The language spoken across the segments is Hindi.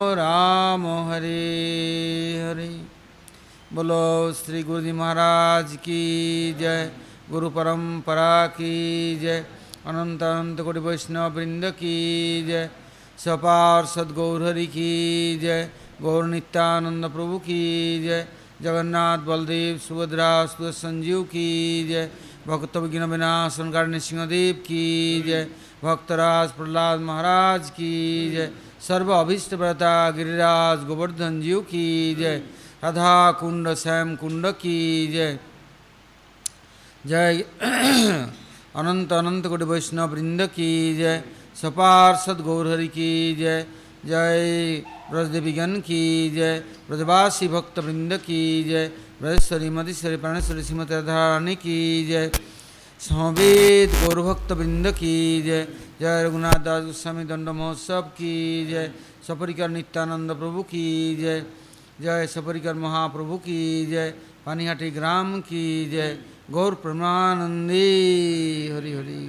राम हरे हरे। बोलो श्री गुरु जी महाराज की जय, गुरु परंपरा की जय, अनंत अनंत कोटि वैष्णव वृंद की जय, सपार सदगौर हरि की जय, गौर नित्यानंद प्रभु की जय, जगन्नाथ बलदेव सुभद्रा सुध संजीव की जय, भक्त विघ्न कारण सिंहदेव की जय भक्तराज प्रहलाद महाराज की जय। सर्व अभिष्ट व्रता, गिरिराज गोवर्धन जीव की जय। राधा कुंड, श्याम कुंड की जय। जय। अनंत अनंत कोटि वैष्णव वृंद की जय। सपार्षद गौरहरि की जय। जय। ब्रजदेवीगण की जय। ब्रजवासी भक्त वृंद की जय। ब्रजेश्वरी, मधेश्वरी, प्राणेश्वरी, श्रीमती राधारानी की जय। समवेद गौरभक्त वृंद की जय। जय रघुनाथ दास गोस्वामी दंड महोत्सव की जय। सपरिकर नित्यानंद प्रभु की जय। जय सपरिकर महाप्रभु की जय। पानीहाटी ग्राम की जय। गौर प्रमानंदी। हरि हरि।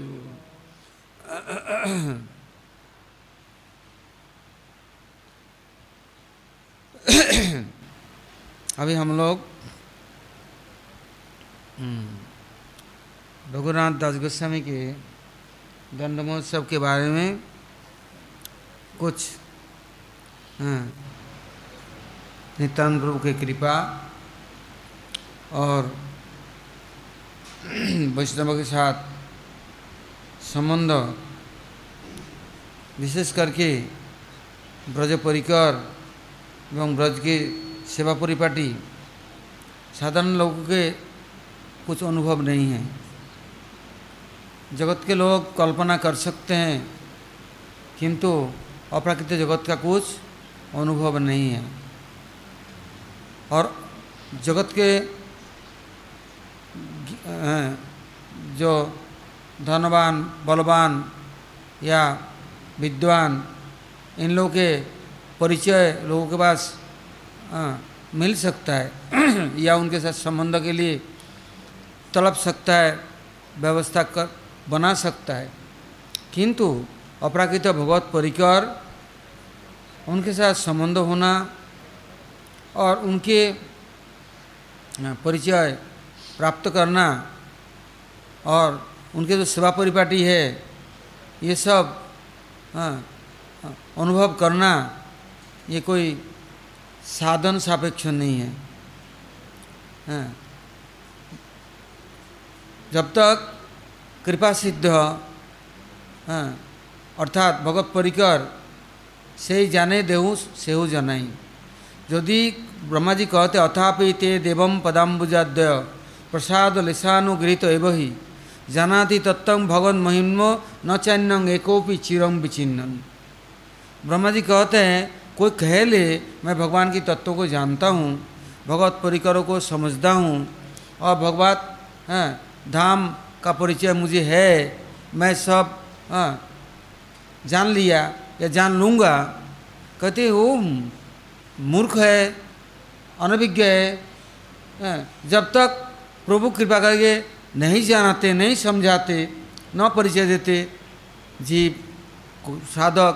अभी हम लोग रघुनाथ दास गोस्वामी के दंड महोत्सव के बारे में कुछ हाँ, नित्यानंद प्रभु की कृपा और वैष्णव के साथ संबंध विशेष करके ब्रज परिकर एवं ब्रज के सेवा परिपाटी साधारण लोगों के कुछ अनुभव नहीं है। जगत के लोग कल्पना कर सकते हैं, किंतु अप्राकृतिक जगत का कुछ अनुभव नहीं है। और जगत के जो धनवान, बलवान या विद्वान, इन लोगों के परिचय लोगों के पास मिल सकता है। या उनके साथ संबंध के लिए तलब सकता है, व्यवस्था कर बना सकता है किंतु अपराकृत भगवत परिकर, उनके साथ संबंध होना और उनके परिचय प्राप्त करना और उनके जो सेवा परिपाटी है, ये सब अनुभव करना, ये कोई साधन सापेक्ष नहीं हाँ। जब तक कृपा सिद्ध। हाँ। अर्थात भगत परिकर से जाने देहु सेहु ब्रह्मा जी कहते अथापि ते देवम पदाम्बुजाद्य प्रसाद लिशानुगृहित एव ही जानाति तत्व भगवत महिमो न चान्यंग एकोपि चिरम विचिन्नन। ब्रह्मा जी कहते हैं कोई कह ले मैं भगवान की तत्वों को जानता हूँ भगवत परिकरों को समझता हूँ। और भगवत हाँ, धाम का परिचय मुझे है मैं सब हाँ, जान लिया या जान लूँगा। कहते वो मूर्ख है अनभिज्ञ है। हाँ, जब तक प्रभु कृपा करके नहीं जानते नहीं समझाते न परिचय देते जीव साधक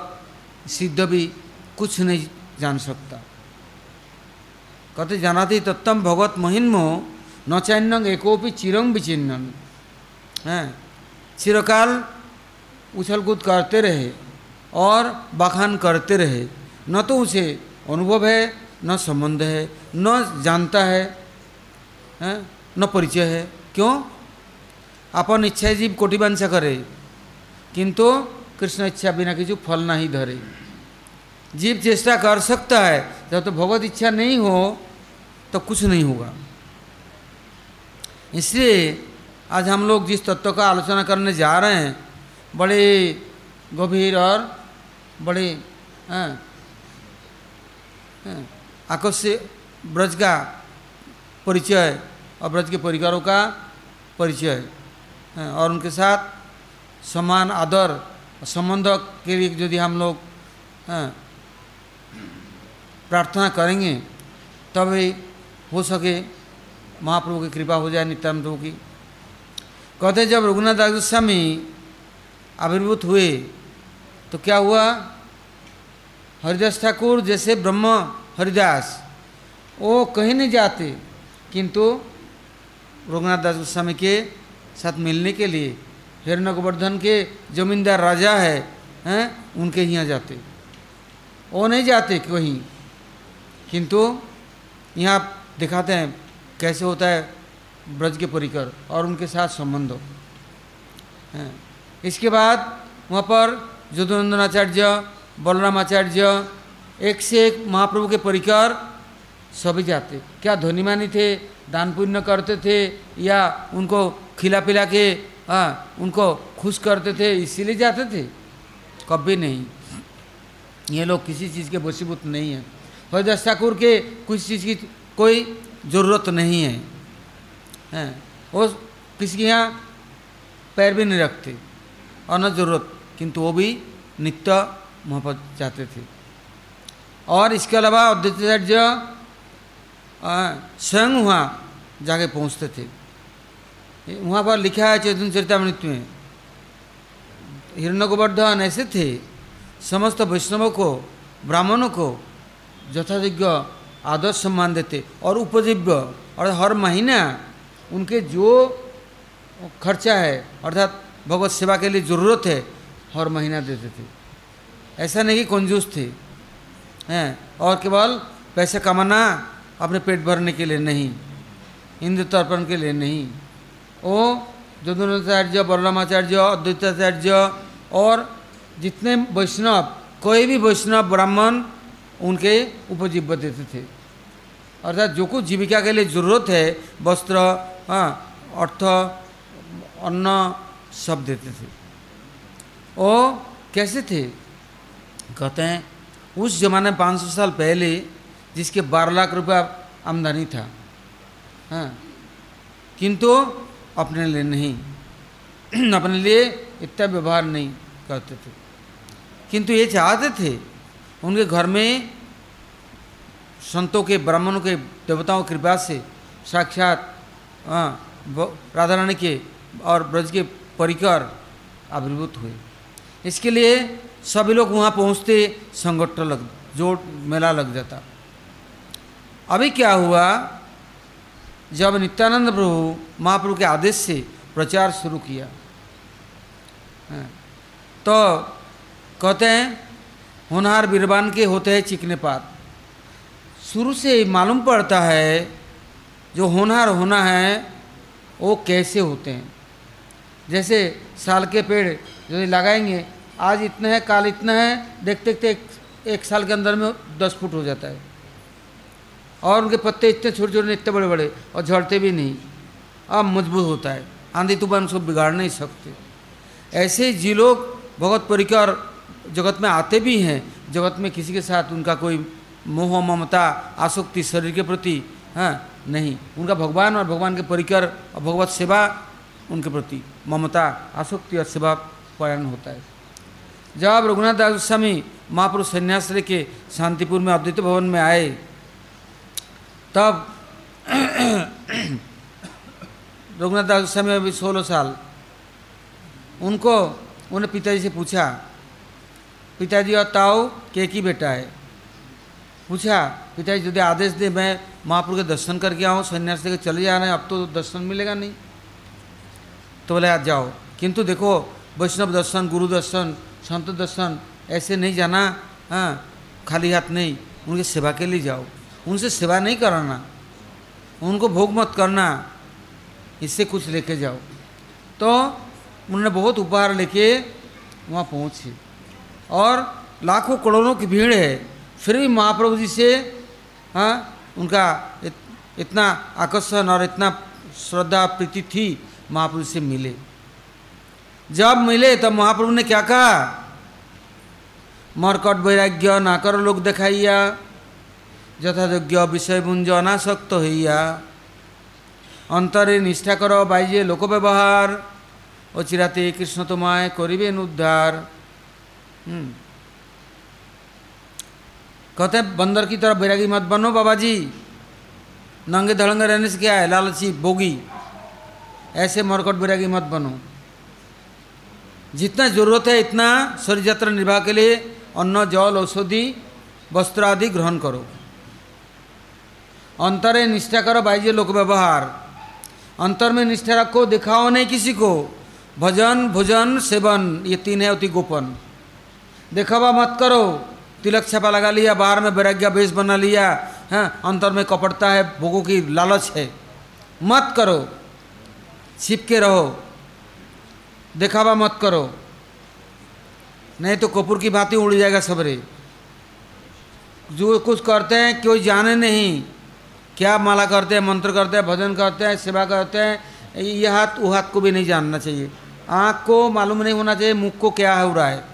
सिद्ध भी कुछ नहीं जान सकता। कहते जानाते तत्तम भगवत महिन्मो न चैन्यंग एकोपि चिरंग विचिन्नन हैं। चिरकाल उछल कूद करते रहे और बखान करते रहे। न तो उसे अनुभव है, न संबंध है, न जानता है, हैं, न परिचय है। क्यों? अपन इच्छा जीव कोटि वंशा करे, किंतु कृष्ण इच्छा बिना किसी फल नहीं धरे। जीव चेष्टा कर सकता है, जब तो भगवत इच्छा नहीं हो तो कुछ नहीं होगा। इसलिए आज हम लोग जिस तत्व का आलोचना करने जा रहे हैं, बड़े गंभीर और बड़े आकर्षित ब्रज का परिचय और ब्रज के परिकारों का परिचय और उनके साथ समान आदर संबंध के लिए यदि हम लोग प्रार्थना करेंगे, तभी हो सके महाप्रभु की कृपा हो जाए नित्यानंद की। कहते जब रघुनाथ दास गोस्वामी आविर्भूत हुए तो क्या हुआ? हरिदास ठाकुर जैसे ब्रह्म हरिदास, वो कहीं नहीं जाते, किंतु रघुनाथ दास गोस्वामी के साथ मिलने के लिए हिरण्य गोवर्धन के जमींदार राजा है, हैं, उनके यहाँ जाते। वो नहीं जाते कहीं, किंतु यहाँ दिखाते हैं, कैसे होता है ब्रज के परिकर और उनके साथ संबंध हैं। इसके बाद वहाँ पर यदुनंदनाचार्य बलरामाचार्य, एक से एक महाप्रभु के परिकर सभी जाते। क्या धनीमानी थे, दान पुण्य करते थे या उनको खिला पिला के हाँ उनको खुश करते थे, इसीलिए जाते थे? कभी नहीं। ये लोग किसी चीज़ के वशीभूत नहीं है। हरिदास ठाकुर के कुछ चीज़ की कोई ज़रूरत नहीं है। हैं। वो किसी के यहाँ पैर भी नहीं रखते और न ज़रूरत, किंतु वो भी नित्य पर जाते थे। और इसके अलावा अद्वैताचार्य स्वयं वहाँ जाके पहुँचते थे। वहाँ पर लिखा है चैतन्य चरितमृत्यु में। हिरण्य गोवर्धन ऐसे थे, समस्त वैष्णवों को, ब्राह्मणों को यथायोग्य आदर सम्मान देते और उपजीव्य। और हर महीना उनके जो खर्चा है, अर्थात भगवत सेवा के लिए ज़रूरत है, हर महीना देते थे। ऐसा नहीं कि कंजूस थे। हैं, और केवल पैसे कमाना अपने पेट भरने के लिए नहीं हिंदू तर्पण के लिए नहीं। वो जदुनाचार्य बलरामाचार्य, अद्वैताचार्य, और जितने वैष्णव, कोई भी वैष्णव, ब्राह्मण उनके उपजीव्य देते थे। अर्थात जो कुछ जीविका के लिए ज़रूरत है, वस्त्र हाँ अर्थ, अन्न सब देते थे। वो कैसे थे? कहते हैं, उस जमाने में पाँच सौ साल पहले जिसके बारह लाख रुपया आमदनी था। हाँ किंतु अपने लिए नहीं। अपने लिए इतना व्यवहार नहीं करते थे। किंतु ये चाहते थे, उनके घर में संतों के, ब्राह्मणों के देवताओं की कृपा से साक्षात राधा रानी के और ब्रज के परिकर आविर्भूत हुए। इसके लिए सभी लोग वहाँ पहुँचते, संगठन लग, जोड़, मेला लग जाता। अभी क्या हुआ, जब नित्यानंद प्रभु महाप्रभु के आदेश से प्रचार शुरू किया तो कहते हैं, होनहार बीरबान के होते हैं चिकने पात। शुरू से मालूम पड़ता है जो होनहार होना है वो कैसे होते हैं? जैसे साल के पेड़ जो लगाएँगे आज इतना है काल इतना है देखते देखते एक, एक साल के अंदर में दस फुट हो जाता है। और उनके पत्ते इतने छोटे छोटे इतने बड़े बड़े और झड़ते भी नहीं। अब मज़बूत होता है। आंधी तूफ़ान उसको बिगाड़ नहीं सकते। ऐसे ही जी लोग भगवत परिकर जगत में आते भी हैं। जगत में किसी के साथ उनका कोई मोह ममता आसक्ति शरीर के प्रति हाँ नहीं। उनका भगवान और भगवान के परिकर और भगवत सेवा उनके प्रति, ममता, आसक्ति और सेवा परायण होता है। जब रघुनाथ दास गोस्वामी महापुरुष संन्यास के शांतिपुर में अद्वैत भवन में आए, तब रघुनाथ दास गोस्वामी अभी सोलह साल, उनको, उन्हें पिताजी से पूछा, पिताजी, और ताओ के की बेटा है? पूछा, पिताजी, यदि आदेश दे, मैं महापुर के दर्शन करके आओ, सन्यास लेकर चले जा रहे हैं, अब तो दर्शन मिलेगा नहीं। तो बोले, आज जाओ। किंतु देखो, वैष्णव दर्शन, गुरु दर्शन, संत दर्शन, ऐसे नहीं जाना हाँ खाली हाथ नहीं। उनकी सेवा के लिए जाओ। उनसे सेवा नहीं कराना। उनको भोग मत करना। इससे कुछ लेके जाओ। तो उन्होंने बहुत उपहार लेके वहाँ पहुँचे। और लाखों करोड़ों की भीड़ है। फिर भी महाप्रभु जी से हाँ उनका इत, इतना आकर्षण और इतना श्रद्धा प्रीति थी महाप्रभु से मिले जब मिले तब महाप्रभु ने क्या कहा मरकट वैराग्य ना कर लोग देखाइया যথাযোগ্য বিষয়পুঞ্জ অনাসক্ত হইয়া অন্তরে নিষ্ঠা কর বাইজে লোক ব্যবহার ও চিরাতে কৃষ্ণ তোমায় করিবেন উদ্ধার हम्म कहते बंदर की तरह बैरागी मत बनो बाबा जी नंगे धड़ंगे रहने से क्या है? लालची बोगी ऐसे मरकट बैरागी मत बनो। जितना ज़रूरत है, इतना शरीर यात्रा निर्वाह के लिए अन्न, जल, औषधि, वस्त्र आदि ग्रहण करो। अंतरे निष्ठा करो बाह्य लोक व्यवहार। अंतर में निष्ठा रखो, दिखाओ नहीं किसी को। भजन, भोजन, सेवन, ये तीन है, अति गोपन। दिखावा मत करो। तिलक छापा लगा लिया, बाहर में वैराग्य बेस बना लिया, हैं अंतर में कपड़ता है, भोगों की लालच है। मत करो छिप के रहो, देखावा मत करो। नहीं तो कपूर की भांति उड़ जाएगा सबरे। जो कुछ करते हैं, कोई जाने नहीं। क्या माला करते हैं, मंत्र करते हैं, भजन करते हैं, सेवा करते हैं, ये हाथ, वो हाथ को भी नहीं जानना चाहिए। आँख को मालूम नहीं होना चाहिए, मुख को क्या हो रहा है।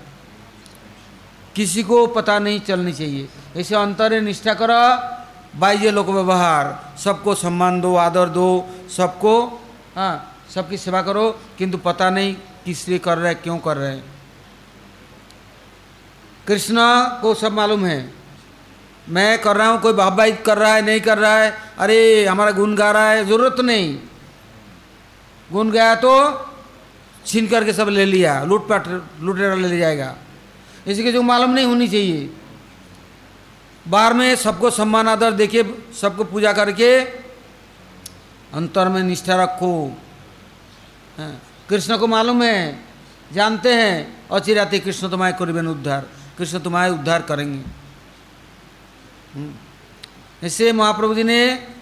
किसी को पता नहीं चलनी चाहिए। ऐसे अंतर निष्ठा करो, बाह्य लोक व्यवहार, सबको सम्मान दो, आदर दो, सबको हाँ सबकी सेवा करो, किंतु पता नहीं किस लिए कर रहे हैं, क्यों कर रहे हैं। कृष्ण को सब मालूम है। मैं कर रहा हूँ, कोई बाबाइत कर रहा है, नहीं कर रहा है, अरे, हमारा गुण गा रहा है, ज़रूरत नहीं। गुण गया तो छीन करके सब ले लिया, लूटपाट, लूटेरा ले लिया जाएगा। इसी के जो मालूम नहीं होनी चाहिए। बाहर में सबको सम्मान आदर देके सबको पूजा करके अंतर में निष्ठा रखो। हाँ, कृष्ण को मालूम है जानते हैं अचिराते कृष्ण तुम्हारे करीबन उद्धार कृष्ण तुम्हारे उद्धार करेंगे। इससे महाप्रभु जी ने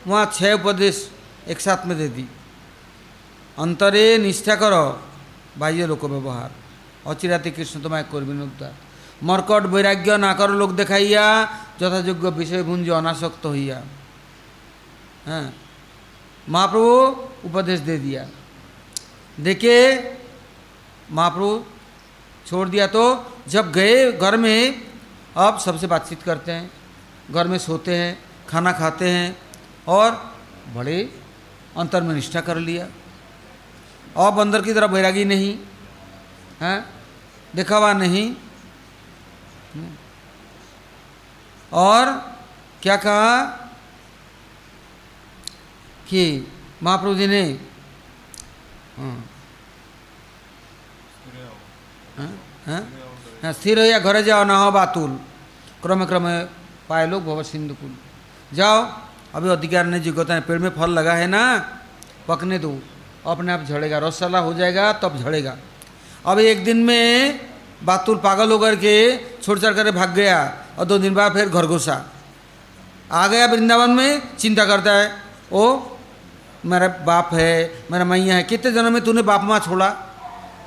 वहाँ छह उपदेश एक साथ में दे दी। अंतरे निष्ठा करो बाह्य लोक व्यवहार अचिराते कृष्ण तुम्हारे करीबन उद्धार। मरकट वैराग्य ना करो लोक देखाइया যথাযোগ্য বিষয়ভুঞ্জ অনাসক্ত হইয়া हाँ महाप्रभु उपदेश दे दिया देखे महाप्रभु छोड़ दिया तो जब गए घर में अब सबसे बातचीत करते हैं घर में सोते हैं खाना खाते हैं और बड़े अंतर में निष्ठा कर लिया अब अंदर की तरफ बैरागी नहीं हैं दिखावा नहीं और क्या कहा कि महाप्रभु जी ने हाँ, हाँ, हाँ, हाँ, स्थिर या घर जाओ ना हो बातुल। क्रम क्रम पाए लोग भव सिंधुकुल। जाओ अभी अधिकार नहीं जिगोता है पेड़ में फल लगा है ना पकने दो। अपने आप झड़ेगा रसला हो जाएगा तब झड़ेगा। अब एक दिन में बातुल पागल होकर के छोड़ छाड़ कर भाग गया और दो दिन बाद फिर घर घुसा। आ गया वृंदावन में चिंता करता है ओ मेरा बाप है मेरा मैया है कितने जन्म में तूने बाप माँ छोड़ा?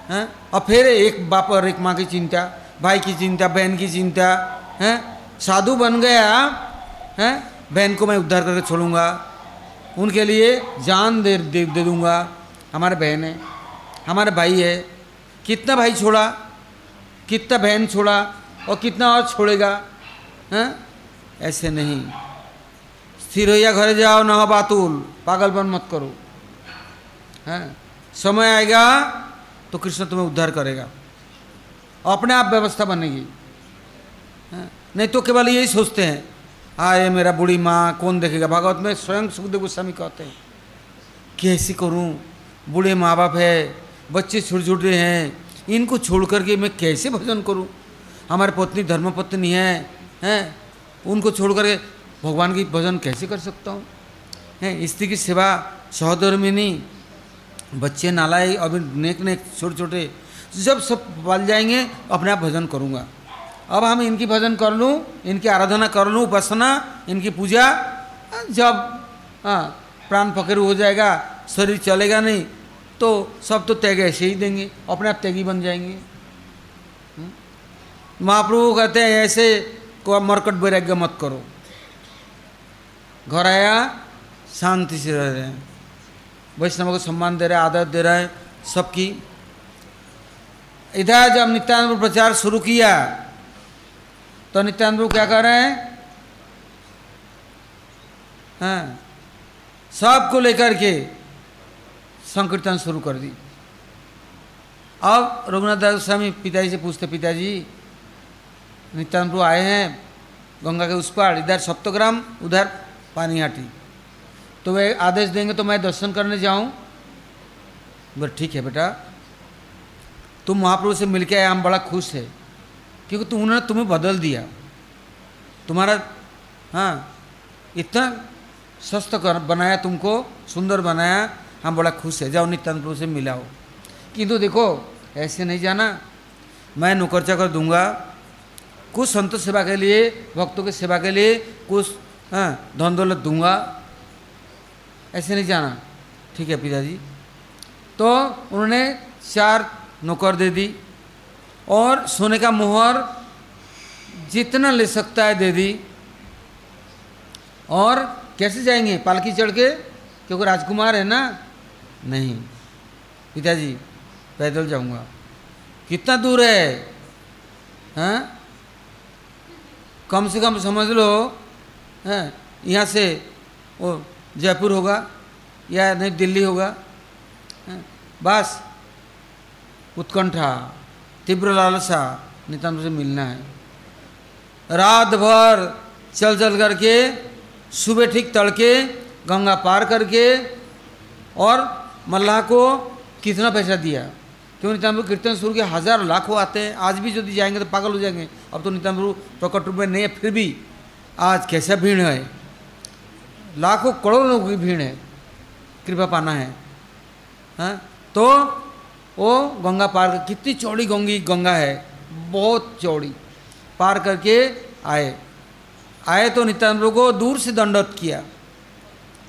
हैं? और फिर एक बाप और एक माँ की चिंता भाई की चिंता बहन की चिंता हैं? साधु बन गया हैं? बहन को मैं उद्धार करके छोड़ूँगा। उनके लिए जान दे दे, दे दूँगा। हमारे बहन है हमारे भाई है कितना भाई छोड़ा? कितना बहन छोड़ा और कितना और छोड़ेगा, हैं? ऐसे नहीं। स्थिर होइया घरे जाओ न हो बातुल पागलपन मत करो। हैं? समय आएगा तो कृष्ण तुम्हें उद्धार करेगा। अपने आप व्यवस्था बनेगी। नहीं तो केवल यही सोचते हैं आए मेरा बूढ़ी माँ, कौन देखेगा? भागवत में स्वयं सुखदेव गोस्वामी कहते हैं, कैसे करूँ? बूढ़े माँ बाप है, बच्चे छोटे छोटे हैं इनको छोड़ करके मैं कैसे भजन करूँ? हमारे पत्नी धर्मपत्नी है, हैं? उनको छोड़ करके भगवान की भजन कैसे कर सकता हूँ? हैं? स्त्री की सेवा सहधर्मिनी बच्चे नालायक अभी नेक नेक छोटे छोटे जब सब पल जाएँगे, अपने आप भजन करूँगा। अब हम इनकी भजन कर लूँ, इनकी आराधना कर लूँ, उपासना, इनकी पूजा, जब हाँ प्राण पकड़ हो जाएगा, शरीर चलेगा नहीं तो सब तो त्याग ऐसे ही देंगे, अपने आप त्यागी बन जाएँगे। महाप्रभु कहते हैं, ऐसे को मरकट वैराग्य मत करो। घर आया, शांति से रह रहे हैं। वैष्णव को सम्मान दे रहे हैं, आदर दे रहे हैं, सबकी। इधर जब नित्यानंद प्रचार शुरू किया तो नित्यानंद क्या कर रहे हैं? हाँ सबको लेकर के संकीर्तन शुरू कर दी। अब रघुनाथ दास स्वामी पिताजी से पूछते, पिताजी नित्यानंद प्रभु आए हैं, गंगा के उस पार इधर सप्तग्राम, उधर पानीहाटी। तो वे आदेश देंगे तो मैं दर्शन करने जाऊँ। बोले, ठीक है बेटा, तुम महाप्रभु से मिलके आए, हम बड़ा खुश है, क्योंकि तुम उन्होंने तुम्हें बदल दिया। तुम्हारा हाँ इतना स्वस्थ कर, बनाया तुमको, सुंदर बनाया हम बड़ा खुश है। जाओ नित्यानंद प्रभु से मिलाओ। किंतु देखो, ऐसे नहीं जाना। मैं नौकर चाकर दूँगा। कुछ संत सेवा के लिए, भक्तों की सेवा के लिए कुछ हाँ धन दौलत दूँगा। ऐसे नहीं जाना। ठीक है पिताजी। तो उन्होंने चार नौकर दे दी और सोने का मोहर जितना ले सकता है दे दी। और कैसे जाएँगे? पालकी चढ़ के, क्योंकि राजकुमार है ना नहीं। पिताजी, पैदल जाऊँगा। कितना दूर है? हैं? कम से कम समझ लो, हैं, यहाँ से वो जयपुर होगा या नहीं, दिल्ली होगा। हैं? बस। उत्कंठा, तीव्र लालसा नितानंद से मिलना है। रात भर चल चल करके, सुबह ठीक तड़के गंगा पार करके और मल्लाह को कितना पैसा दिया? क्यों नित्यानंद कीर्तन शुरू के हज़ार लाखों आते हैं। आज भी यदि जाएँगे तो पागल हो जाएँगे। अब तो नित्यानंद प्रकट रूप में नहीं है, फिर भी आज कैसा भीड़ है? लाखों करोड़ों लोगों की भीड़ है। कृपा पाना है। हाँ? तो वो गंगा पार कर, कितनी चौड़ी गंगी, गंगा है। बहुत चौड़ी। पार करके आए। आए तो नित्यानंद को दूर से दंडवत किया।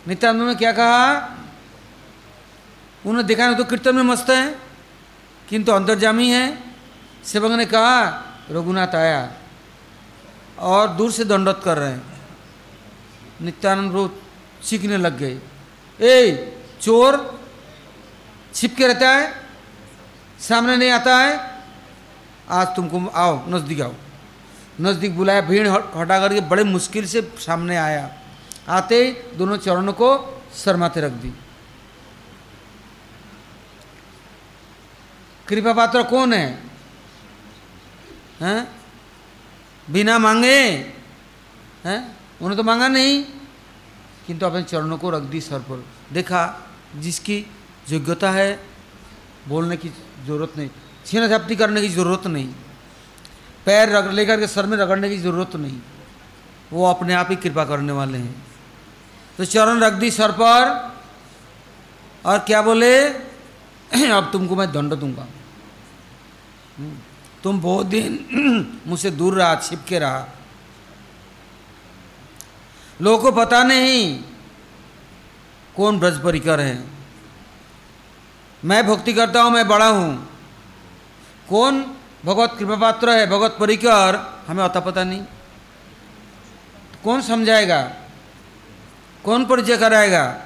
नित्यानंद ने क्या कहा? उन्होंने देखा नहीं तो कीर्तन में मस्त है, किंतु अंतर्जामी है। सेवक ने कहा, रघुनाथ आया और दूर से दंडवत कर रहे हैं। नित्यानंद प्रभु सीखने लग गए। ए, चोर, छिपके रहता है, सामने नहीं आता है। आज तुमको आओ, नज़दीक आओ। नज़दीक बुलाया, भीड़ हटा करके बड़े मुश्किल से सामने आया। आते ही दोनों चरणों को शर्माते रख दी। कृपा पात्र कौन है? हैं? बिना मांगे? हैं? उन्होंने तो मांगा नहीं। किंतु अपने चरणों को रख दी सर पर। देखा, जिसकी योग्यता है, बोलने की ज़रूरत नहीं। छीना झपटी करने की ज़रूरत नहीं। पैर रगड़ लेकर के सर में रगड़ने की ज़रूरत नहीं। वो अपने आप ही कृपा करने वाले हैं। तो चरण रख दी सर पर। और क्या बोले? अब तुमको मैं दंड दूँगा। तुम बहुत दिन मुझसे दूर रहा छिपके रहा। लोगों को पता नहीं कौन ब्रज परिकर है। मैं भक्ति करता हूँ, मैं बड़ा हूँ। कौन भगवत कृपा पात्र है, भगवत परिकर, हमें अता पता नहीं। कौन समझाएगा? कौन परिचय कराएगा?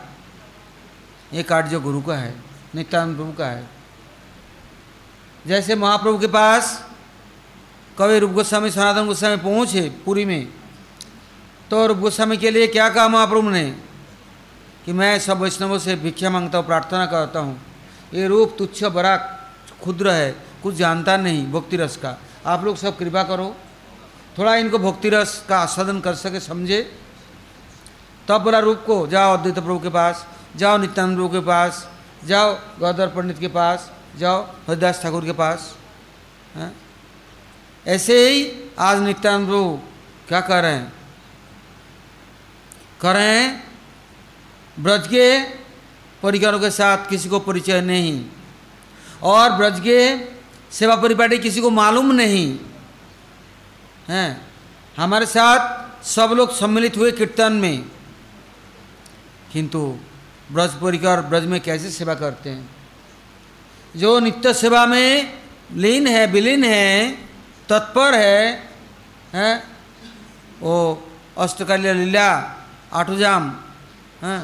ये कार्य गुरु का है, नित्यानंद प्रभु का है। जैसे महाप्रभु के पास कवि रूप गोस्वामी सनातन गोस्वामी पहुँचे पूरी में तो रूप गोस्वामी के लिए क्या कहा महाप्रभु ने? कि मैं सब वैष्णवों से भिक्षा माँगता हूँ, प्रार्थना करता हूँ। ये रूप तुच्छ, बड़ा क्षुद्र है, कुछ जानता नहीं भक्ति रस का। आप लोग सब कृपा करो, थोड़ा इनको भक्ति रस का आस्वादन कर सके, समझे? तब बोला, रूप को, जाओ अद्वैत प्रभु के पास, जाओ नित्यानंद प्रभु के पास, जाओ गौधर पंडित के पास जाओ, हरिदास ठाकुर के पास, है? ऐसे ही आज नित्यानंद प्रभु क्या कर रहे हैं? कर रहे हैं ब्रज के परिवारों के साथ किसी को परिचय नहीं और ब्रज के सेवा परिपाटी किसी को मालूम नहीं, हैं? हमारे साथ सब लोग सम्मिलित हुए कीर्तन में। किंतु ब्रज परिकर ब्रज में कैसे सेवा करते हैं? जो नित्य सेवा में लीन है, विलीन है, तत्पर है, हैं? वो अष्टकाल्य लीला, आठुजाम, हैं?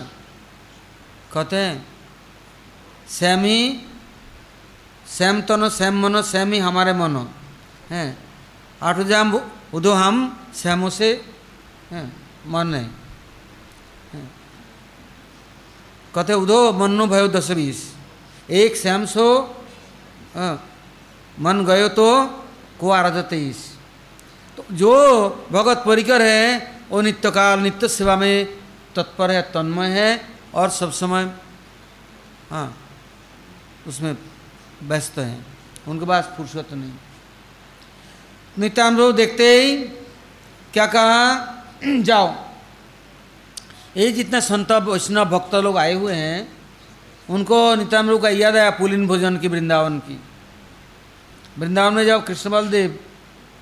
कहते हैं श्यामी श्याम तनो श्याम मनो श्यामी हमारे मनो, हैं? आठुजाम उदो हम श्यामों से मन है कहते उदो मनो भयो दस बीस एक श्याम सो मन गयो तो को आराध तेईस तो जो भगत परिकर है, वो नित्य काल नित्य सेवा में तत्पर है, तन्मय है, और सब समय हाँ उसमें व्यस्त हैं। उनके पास फुर्सत नहीं। नित्यानुभव देखते ही क्या कहा, जाओ। ये जितना संत, वैष्णव भक्त लोग आए हुए हैं उनको नित्यानंद का याद आया पुलिन भोजन की वृंदावन की। वृंदावन में जब कृष्ण बलदेव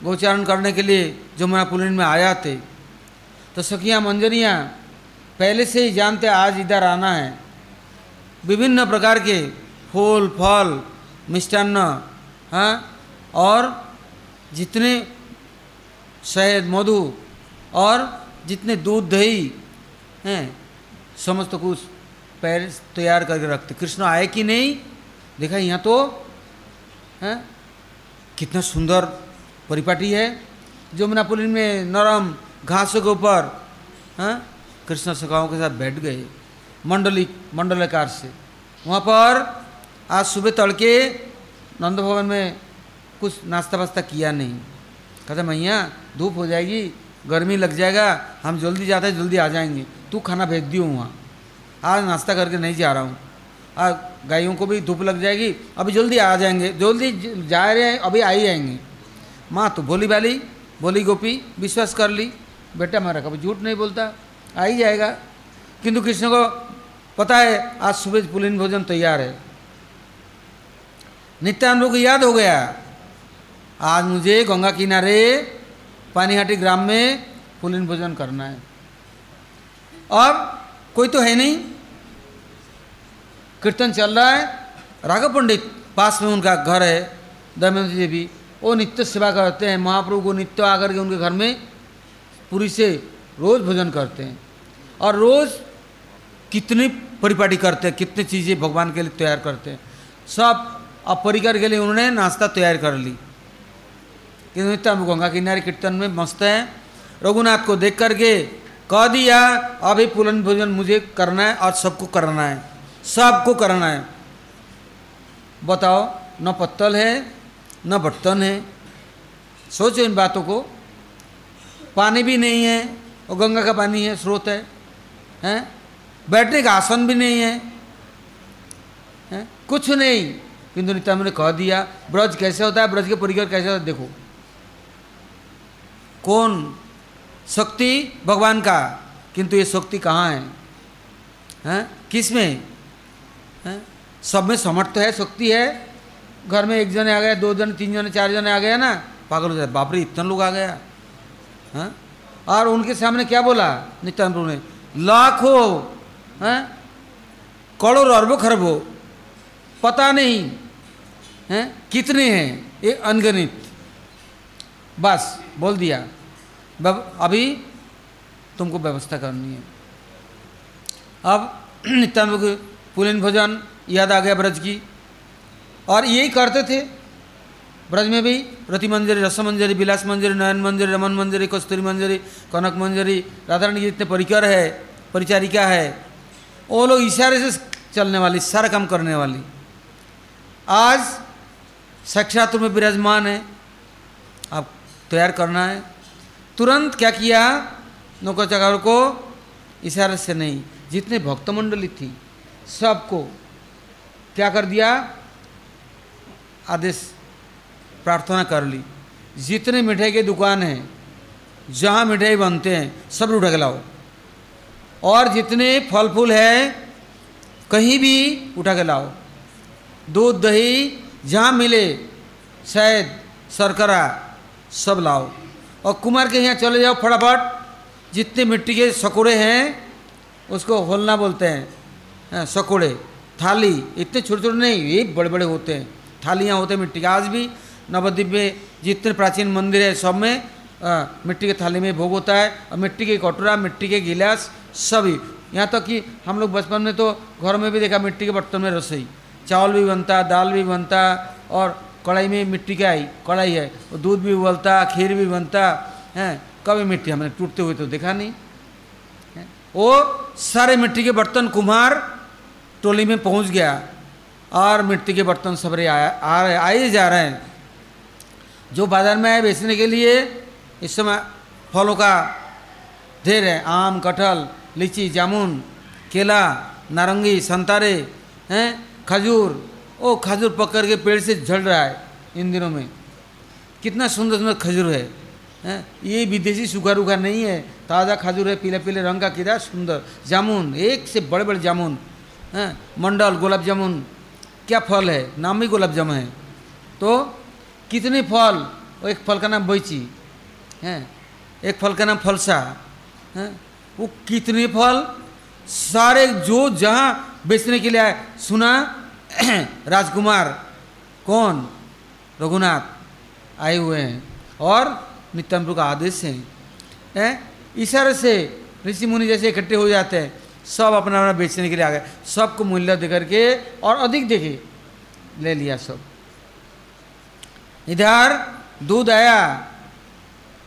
गोचारण करने के लिए जमुना पुलिन में आया थे तो सखियाँ मंजरियाँ पहले से ही जानते आज इधर आना है। विभिन्न प्रकार के फूल, फल, मिष्टान्न हाँ और जितने शहद, मधु, और जितने दूध, दही, हैं, समस्त कुछ पैर तैयार करके रखते। कृष्ण आए कि नहीं? देखा, यहाँ तो हैं? कितना सुंदर परिपाटी है जमुना पुलिन में नरम घासों के ऊपर कृष्ण सखाओं के साथ बैठ गए, मंडली, मंडलाकार से। वहाँ पर आज सुबह तड़के नंद भवन में कुछ नाश्ता वास्ता किया नहीं। कहते, मैया, धूप हो जाएगी, गर्मी लग जाएगा, हम जल्दी जाते हैं, जल्दी आ जाएँगे। तू खाना भेज दियो वहाँ। आज नाश्ता करके नहीं जा रहा हूँ। आज गायों को भी धूप लग जाएगी। अभी जल्दी आ जाएँगे। जल्दी जा रहे हैं, अभी आ ही जाएँगे। माँ तो बोली भाली बोली गोपी, विश्वास कर ली। बेटा मेरा कभी झूठ नहीं बोलता। आ ही जाएगा। किंतु कृष्ण को पता है, आज सुबह पुलिन भोजन तैयार है। नित्यानंद को याद हो गया। आज मुझे गंगा किनारे, पानीहाटी ग्राम में पुलिन भोजन करना है। अब कोई तो है नहीं। कीर्तन चल रहा है। राघव पंडित पास में उनका घर है दमयंती देवी वो नित्य सेवा करते हैं, महाप्रभु को नित्य आकर के उनके घर में पूरी से रोज़ भोजन करते हैं। और रोज़ कितनी परिपाटी करते हैं, कितनी चीज़ें भगवान के लिए तैयार करते हैं। सब अब परिकर के लिए उन्होंने नाश्ता तैयार कर ली। कि नित्य हम गंगा किनारे कीर्तन में मस्त हैं। रघुनाथ को देख करके कह दिया, अभी पुलन भोजन मुझे करना है और सबको करना है। सबको करना है। बताओ, न पत्तल है, न बर्तन है। सोचो इन बातों को। पानी भी नहीं है और गंगा का पानी है, स्रोत है। हैं? बैठने का आसन भी नहीं है। हैं? कुछ नहीं। किंतु नित्यानंद ने कह दिया, ब्रज कैसे होता है? ब्रज के परिकर कैसे होता है? देखो। कौन शक्ति भगवान का। किंतु ये शक्ति कहाँ है? हैं? किसमें? हैं? सब में समर्थ तो है, शक्ति है। घर में एक जने आ गया, दो जने, तीन जने, चार जने आ गया ना, पागल हो जाए। बापरे इतने लोग आ गया। हैं? और उनके सामने क्या बोला? नित्यानंद ने, लाखों, हैं? करोड़ अरबों खरबों, पता नहीं, हैं? कितने हैं? ये अनगणित बस, बोल दिया। अभी तुमको व्यवस्था करनी है। अब नित्यानंद पुलिन भोजन याद आ गया ब्रज की। और यही करते थे। ब्रज में भी रति मंजरी, रस मंजरी विलास मंजरी, नयन मंजरी, रमन मंजरी, कस्तूरी मंजरी, कनक मंजरी राधा रानी जितने परिकर है, परिचारिका है। वो लोग इशारे से चलने वाली, सारा काम करने वाली। आज साक्षात में विराजमान है। अब तैयार करना है। तुरंत क्या किया? नौकर को इशारे से नहीं, जितने भक्त मंडली थी, सबको क्या कर दिया? आदेश, प्रार्थना कर ली। जितने मिठाई की दुकान हैं, जहाँ मिठाई बनते हैं, सब उठा के लाओ। और जितने फल फूल है, कहीं भी उठा के लाओ। दूध, दही, जहाँ मिले, शहद, शर्करा, सब लाओ। और कुमार के यहाँ चले जाओ फटाफट। जितने मिट्टी के सकोड़े हैं उसको होलना बोलते हैं। सकोड़े थाली इतने छोटे छोटे नहीं ये बड़े बड़े होते हैं। थालियाँ होते हैं मिट्टी के। आज भी नवद्वीप में जितने प्राचीन मंदिर है सब में आ, मिट्टी के थाली में भोग होता है। और मिट्टी के कटोरा मिट्टी के गिलास सभी। यहाँ तक कि हम लोग बचपन में तो घर में भी देखा मिट्टी के बर्तन में रसोई। चावल भी बनता दाल भी बनता और कढ़ाई में मिट्टी का आई कढ़ाई है। और दूध भी उबलता, खीर भी बनता, है? कभी मिट्टी हमने टूटते हुए तो देखा नहीं वो सारे मिट्टी के बर्तन कुम्हार टोली में पहुँच गया। और मिट्टी के बर्तन सबरे आया आ रहे, आए जा रहे हैं। जो बाज़ार में आए बेचने के लिए इस समय फलों का ढेर है। आम, कटहल, लीची, जामुन, केला, नारंगी, संतारे, हैं? खजूर ओ खजूर पकड़ के पेड़ से झड़ रहा है इन दिनों में। कितना सुंदर सुंदर खजूर है, हैं? ये विदेशी सूखा रूखा नहीं है, ताज़ा खजूर है, पीले पीले रंग का किधर सुंदर। जामुन, एक से बड़े बड़े जामुन, हैं? मंडल, गुलाब जामुन, क्या फल है? नाम ही गुलाब जामुन है। तो कितने फल? एक फल का नाम बैची, हैं? एक फल का नाम फलसा, हैं? वो कितने फल? सारे जो जहाँ बेचने के लिए आए, सुना? राजकुमार, कौन? रघुनाथ आए हुए हैं और नित्यानंद का आदेश है। हैं? इशारे से, ऋषि मुनि जैसे इकट्ठे हो जाते हैं, सब अपना अपना बेचने के लिए आ गए। सबको मूल्य दे करके और अधिक देखे ले लिया सब। इधर दूध आया।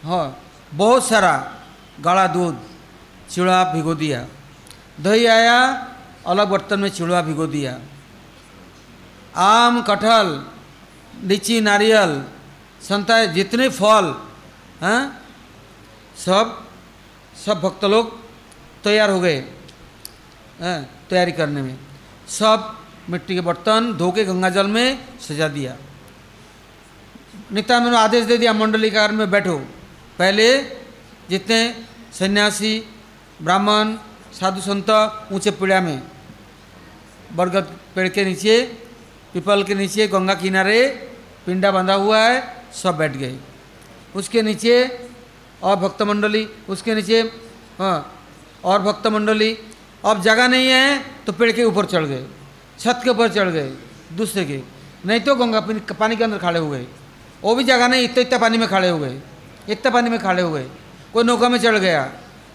हाँ बहुत सारा गाढ़ा दूध चिड़ा भिगो दिया। दही आया, अलग बर्तन में चिड़वा भिगो दिया। आम, कटहल, लीची, नारियल संता जितने फल, हैं, सब सब भक्त लोग तैयार हो गए, हैं, तैयारी करने में। सब मिट्टी के बर्तन धो के गंगा जल में सजा दिया। नित्यानंद ने आदेश दे दिया, मंडली कार में बैठो। पहले जितने सन्यासी, ब्राह्मण, साधु संत ऊँचे पीड़ा में, बरगद पेड़ के नीचे पीपल के नीचे गंगा किनारे पिंडा बंधा हुआ है, सब बैठ गए। उसके नीचे और भक्त मंडली, उसके नीचे हाँ और भक्त मंडली। अब जगह नहीं है तो पेड़ के ऊपर चढ़ गए, छत के ऊपर चढ़ गए, दूसरे के। नहीं तो गंगा पानी के अंदर खड़े हो गए। वो भी जगह नहीं इतना इतना पानी में खड़े हो गए, इतना पानी में खड़े हो गए। कोई नौका में चढ़ गया।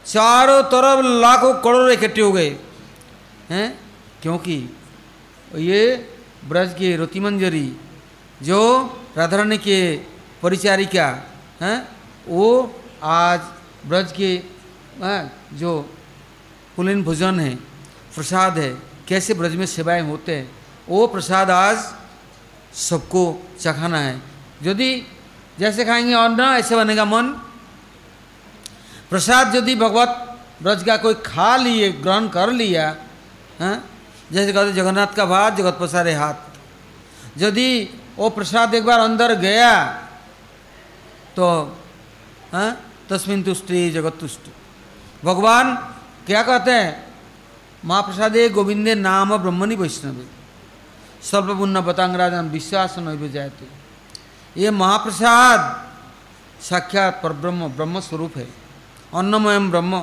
चारों तरफ़ लाखों करोड़ों इकट्ठे हो गए। हैं? क्योंकि ये ब्रज के रोतिमंजरी, जो राधा रानी के परिचारिका, हैं, वो आज ब्रज के जो कुलीन भोजन है, प्रसाद है, कैसे ब्रज में सेवाएँ होते हैं, वो प्रसाद आज सबको चखाना है। यदि जैसे खाएँगे और ना, ऐसे बनेगा मन। प्रसाद यदि भगवत ब्रज का कोई खा लिए, ग्रहण कर लिया हाँ जैसे कहते जगन्नाथ का भात जगत पसारे हाथ। यदि वो प्रसाद एक बार अंदर गया तो हाँ तस्मिन तुष्टि, जगत तुष्टि। भगवान क्या कहते हैं? महाप्रसादे गोविंदे नाम ब्रह्मणि वैष्णवी। सर्वपुण्य बतांगराजन विश्वास नहीं जाते ये महाप्रसाद साक्षात पर ब्रह्म ब्रह्म स्वरूप है। अन्नमयम ब्रह्म।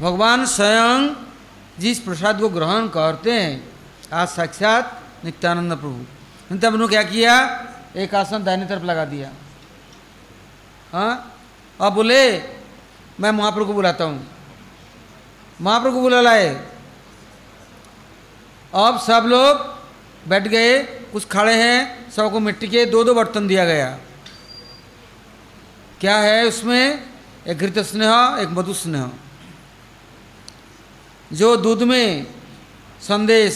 भगवान स्वयं जिस प्रसाद को ग्रहण करते हैं, आज साक्षात नित्यानंद प्रभु। नित्यानंद ने क्या किया? एक आसन दाहिनी तरफ़ लगा दिया। हाँ? अब बोले, मैं महाप्रभु को बुलाता हूँ। महाप्रभु को बुला लाए। अब सब लोग बैठ गए, कुछ खड़े हैं, सबको मिट्टी के दो दो बर्तन दिया गया। क्या है उसमें? एक घृत स्नेह, एक मधु स्नेह। जो दूध में संदेश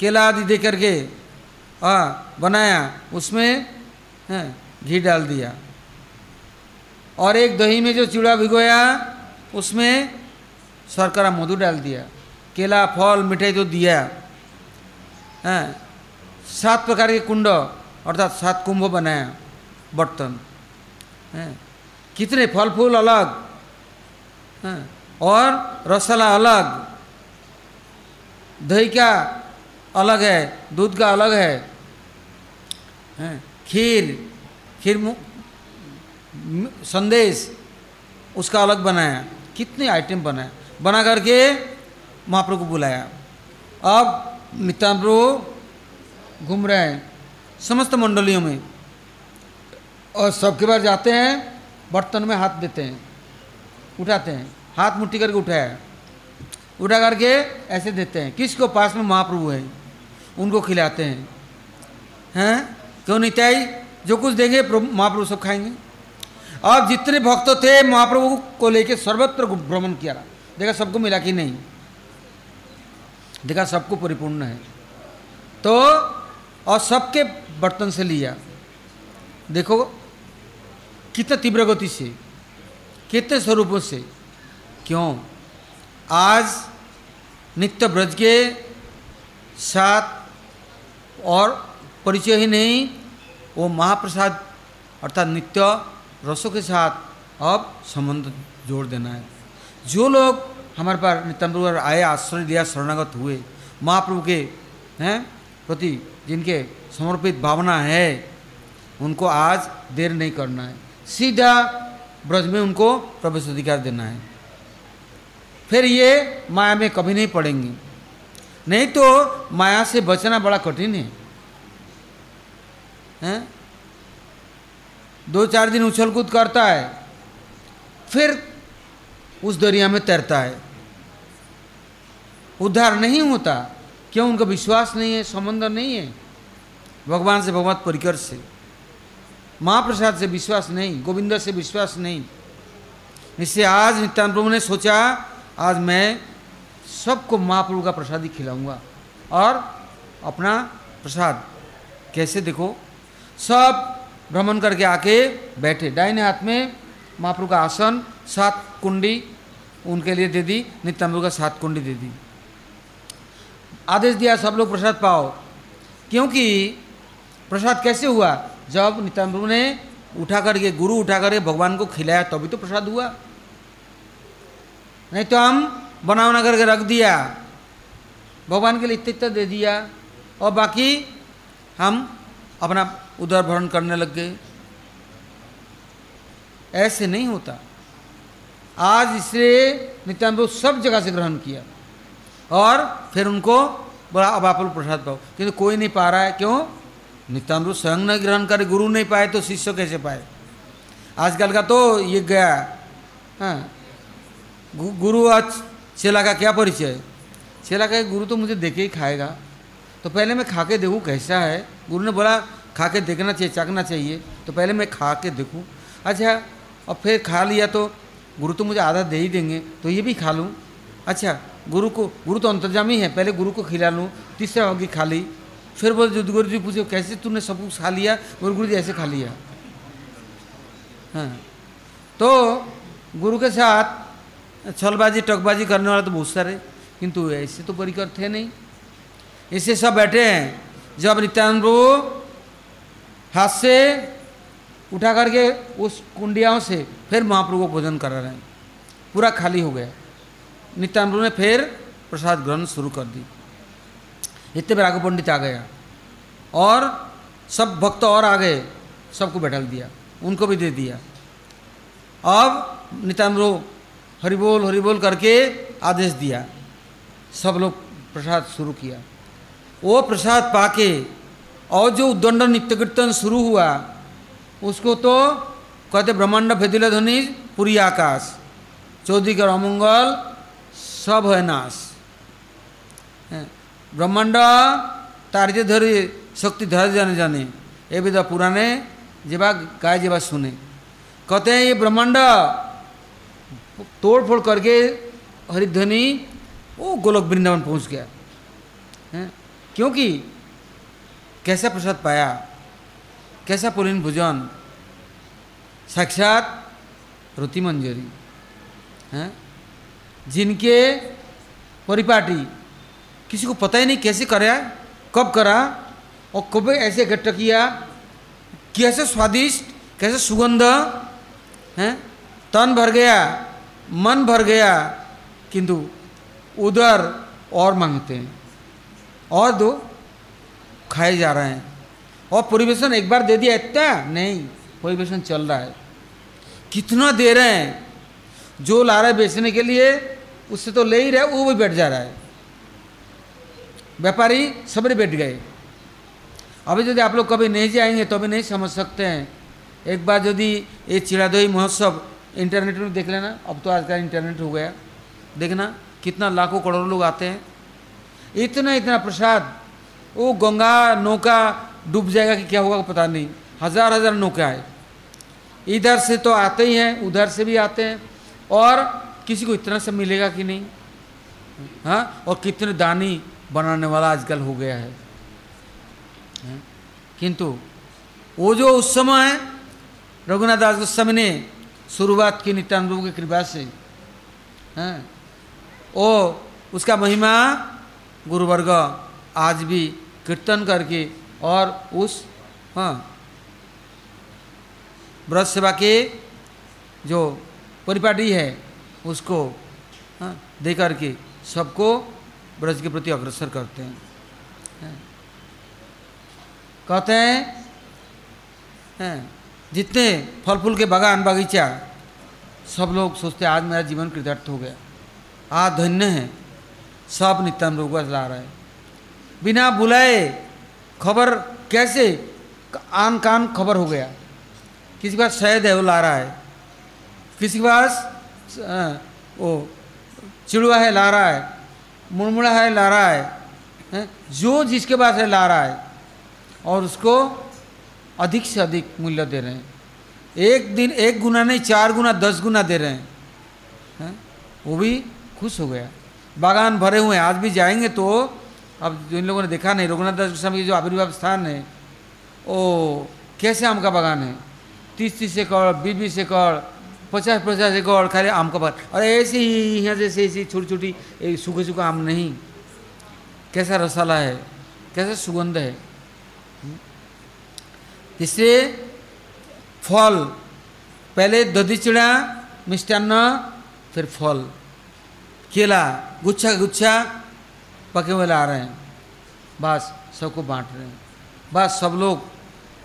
केला आदि दे करके आ, बनाया उसमें घी डाल दिया। और एक दही में जो चिड़ा भिगोया उसमें शर्करा मधु डाल दिया। केला फल मिठाई तो दिया है सात प्रकार के कुंड अर्थात सात कुंभ बनाया बर्तन। कितने फल फूल अलग और रसला अलग दही का अलग है? दूध का अलग है, खीर। खीर संदेश। उसका अलग बनाया। कितने आइटम बनाए? बना करके महाप्रभु को बुलाया। अब नित्यान घूम रहे हैं समस्त मंडलियों में। और सबके बार जाते हैं बर्तन में हाथ देते हैं। उठाते हैं। हाथ मुट्ठी करके उठाया। उठा करके ऐसे देते हैं। किसको? पास में महाप्रभु है। उनको खिलाते हैं। हैं? क्यों नित्याई जो कुछ देंगे महाप्रभु सब खाएँगे। अब जितने भक्त थे, महाप्रभु को लेके सर्वत्र भ्रमण किया। देखा, सबको मिला कि नहीं? देखा, सबको परिपूर्ण है। तो और सबके बर्तन से लिया। देखो, कितना तीव्र गति से, कितने स्वरूपों से। क्यों? आज नित्य ब्रज के साथ और परिचय ही नहीं, वो महाप्रसाद अर्थात नित्य रसों के साथ अब संबंध जोड़ देना है। जो लोग हमारे पास पर आए, आश्रय दिया, शरणागत हुए, महाप्रभु के, हैं, प्रति जिनके समर्पित भावना है, उनको आज देर नहीं करना है। सीधा ब्रज में उनको प्रवेश अधिकार देना है। फिर ये माया में कभी नहीं पड़ेंगे। नहीं तो माया से बचना बड़ा कठिन है। हैं? दो चार दिन उछल कूद करता है, फिर उस दरिया में तैरता है। उद्धार नहीं होता, क्यों? उनका विश्वास नहीं है, संबंध नहीं है। भगवान से, भगवत परिकर से। महाप्रसाद से विश्वास नहीं, गोविंद से विश्वास नहीं। इससे आज नित्यान प्रभु ने सोचा आज मैं सबको महाप्रभु का प्रसाद ही खिलाऊँगा। और अपना प्रसाद कैसे देखो? सब भ्रमण करके आके बैठे। दाहिने हाथ में महाप्रभु का आसन, सात कुंडी उनके लिए दे दी नित्यानंद का सात कुंडी दे दी। आदेश दिया, सब लोग प्रसाद पाओ। क्योंकि प्रसाद कैसे हुआ? जब नित्यानंद ने उठा करके गुरु उठा करके भगवान को खिलाया, तभी तो प्रसाद हुआ। नहीं तो हम बना बना करके रख दिया, भगवान के लिए इतना इतना दे दिया, और बाकी हम अपना उधर भरण करने लग गए। ऐसे नहीं होता। आज इसलिए नित्यानंद सब जगह से ग्रहण किया, और फिर उनको बोला, अब आप प्रसाद पाओ। किंतु कोई नहीं पा रहा है। क्यों? नित्यानंद स्वयं न ग्रहण करे, गुरु नहीं पाए तो शिष्य कैसे पाए? आजकल का तो ये गया हाँ गुरु आज चेला का क्या परिचय? चेला का गुरु तो मुझे देखे ही खाएगा। तो पहले मैं खा के देखूँ कैसा है? गुरु ने बोला खा के देखना चाहिए चखना चाहिए। तो पहले मैं खा के देखूँ। अच्छा और फिर खा लिया तो गुरु तो मुझे आधा दे ही देंगे तो ये भी खा लूँ? अच्छा गुरु को, गुरु तो अंतर्जामी है, पहले गुरु को खिला लूँ, तीसरा होगी खा ली। फिर बोले गुरु जी पूछे, कैसे तूने सब कुछ खा लिया? बोले, गुरु जी ऐसे खा लिया। हाँ। तो गुरु के साथ छलबाजी, टकबाजी करने वाला तो बहुत सारे किंतु ऐसे तो परिकर थे नहीं। ऐसे सब बैठे हैं, जब नित्यानंद प्रभु हाथ से उठा करके उस कुंडियाओं से फिर महाप्रभु को भोजन करा रहे हैं। पूरा खाली हो गया। नित्यानंद ने फिर प्रसाद ग्रहण शुरू कर दी। इतने राघव पंडित आ गया और सब भक्त और आ गए सबको बैठल दिया, उनको भी दे दिया। अब नित्यानंद हरिबोल हरिबोल करके आदेश दिया। सब लोग प्रसाद शुरू किया। वो प्रसाद पाके और जो उद्दंड नित्य कीर्तन शुरू हुआ, उसको तो कहते ब्रह्मांड भेदिल ध्वनि, पूरी आकाश, चौधरी का अमंगल सब है नाश। ब्रह्मांड तारिजे धरी, शक्ति धर जाने जाने, ये विध पुराने, जेबा गाय जेबा सुने। कहते हैं ये ब्रह्मांड तोड़ फोड़ करके हरिध्वनि, वो गोलक वृंदावन पहुँच गया। है? क्योंकि कैसा प्रसाद पाया? कैसा पुलिन भोजन? साक्षात रुति मंजरी हैं? जिनके परिपाटी, किसी को पता ही नहीं कैसे करा कब करा, और कब ऐसे इकट्ठा किया, कैसे स्वादिष्ट, कैसे सुगंध, हैं? तन भर गया मन भर गया, किंतु उधर और मांगते हैं। और दो, खाए जा रहे हैं। और परिवेशन एक बार दे दिया, इतना नहीं परिवेशन चल रहा है। कितना दे रहे हैं, जो ला रहे बेचने के लिए, उससे तो ले ही रहे वो भी बैठ जा रहा है। व्यापारी सबरे बैठ गए। अभी यदि आप लोग कभी नहीं जाएँगे तो अभी नहीं समझ सकते हैं। एक बार यदि ये चिड़ादोई महोत्सव इंटरनेट में देख लेना। अब तो आजकल इंटरनेट हो गया। देखना कितना लाखों करोड़ों लोग आते हैं। इतना इतना प्रसाद। वो गंगा, नौका डूब जाएगा कि क्या होगा पता नहीं। हज़ार हज़ार नौका है इधर से तो आते ही हैं, उधर से भी आते हैं। और किसी को इतना सब मिलेगा कि नहीं? हाँ? और कितने दानी बनाने वाला आजकल हो गया है। किंतु वो जो उस समय रघुनाथ दास गोस्वामी ने शुरुआत की नित्यानंद की कृपा से हैं ओ उसका महिमा गुरुवर्ग आज भी कीर्तन करके और उस हाँ ब्रज सेवा के जो परिपाटी है उसको हाँ, दे करके सबको ब्रज के प्रति अग्रसर करते हैं हैं। कहते हैं हैं, जितने फल फूल के बगान बगीचा, सब लोग सोचते आज मेरा जीवन कृतार्थ हो गया। आज धन्य है। सब नित्यान रोग ला रहा बिना बुलाए खबर कैसे? आन कान खबर हो गया। किसी के पास शहद है, वो ला रहा है। किसी के पास वो चिड़ुआ है, ला रहा है। मुड़मुड़ा है, ला रहा हैं? जो जिसके पास है, ला रहा है। और उसको अधिक से अधिक मूल्य दे रहे हैं। एक दिन एक गुना नहीं, चार गुना, दस गुना दे रहे हैं। हैं? वो भी खुश हो गया। बागान भरे हुए हैं, आज भी जाएँगे तो अब जो इन लोगों ने देखा नहीं, रघुनाथ दास गोस्वामी की जो आविर्भाव स्थान है, ओ, कैसे आम का बागान है? तीस तीस एकड़ बीस बीस एकड़ पचास पचास एकड़, खाली आम का बागान। और ऐसे ही, यहाँ जैसे, ऐसी छोटी छोटी सूखे सूखा आम नहीं। कैसा रसाला है, कैसा सुगंध है। इसलिए फल, पहले दधी चिड़ा, मिष्टान्न, फिर फल। केला, गुच्छा गुच्छा पके हुए ला रहे हैं। बस, सबको बांट रहे हैं। बस, सब लोग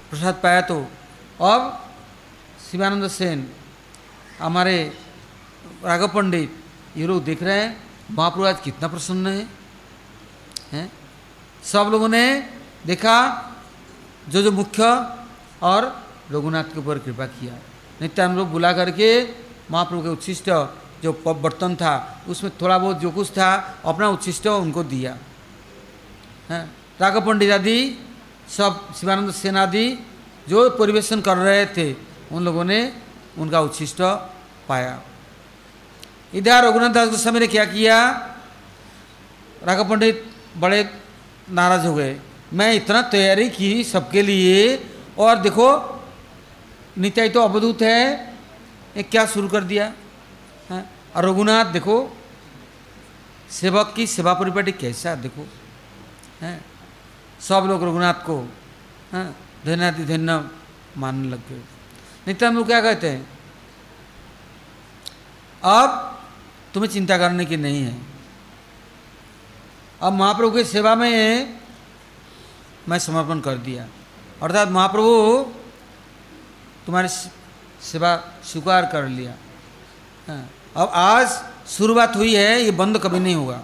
प्रसाद पाया तो। अब शिवानंद सेन, हमारे राघव पंडित, ये लोग देख रहे हैं, महाप्रभु आज कितना प्रसन्न है, हैं? सब लोगों ने देखा, जो जो मुख्य और रघुनाथ के ऊपर कृपा किया। नित्यान लोग बुला करके महाप्रभु के उच्छिष्ट जो बर्तन था, उसमें थोड़ा बहुत जो कुछ था, अपना उच्छिष्ट उनको दिया। है, राघव पंडित आदि, सब शिवानंद सेन आदि जो परिवेशन कर रहे थे, उन लोगों ने उनका उच्छिष्ट पाया। इधर रघुनाथ दास गोस्वामी ने क्या किया? राघव पंडित बड़े नाराज़ हो गए। मैं इतना तैयारी की सबके लिए और देखो नित्याई तो अवधूत है। ये क्या शुरू कर दिया? है, और रघुनाथ देखो, सेवक की सेवा परिपाटी कैसा देखो, है, सब लोग रघुनाथ को, हैं धन्याति धन्य मानने लग गए। नित्यानंद लोग क्या कहते हैं? अब तुम्हें चिंता करने की नहीं है। अब महाप्रभु की सेवा में मैं समर्पण कर दिया। अर्थात महाप्रभु तुम्हारी सेवा स्वीकार कर लिया। हाँ, अब आज शुरुआत हुई है ये बंद कभी नहीं होगा।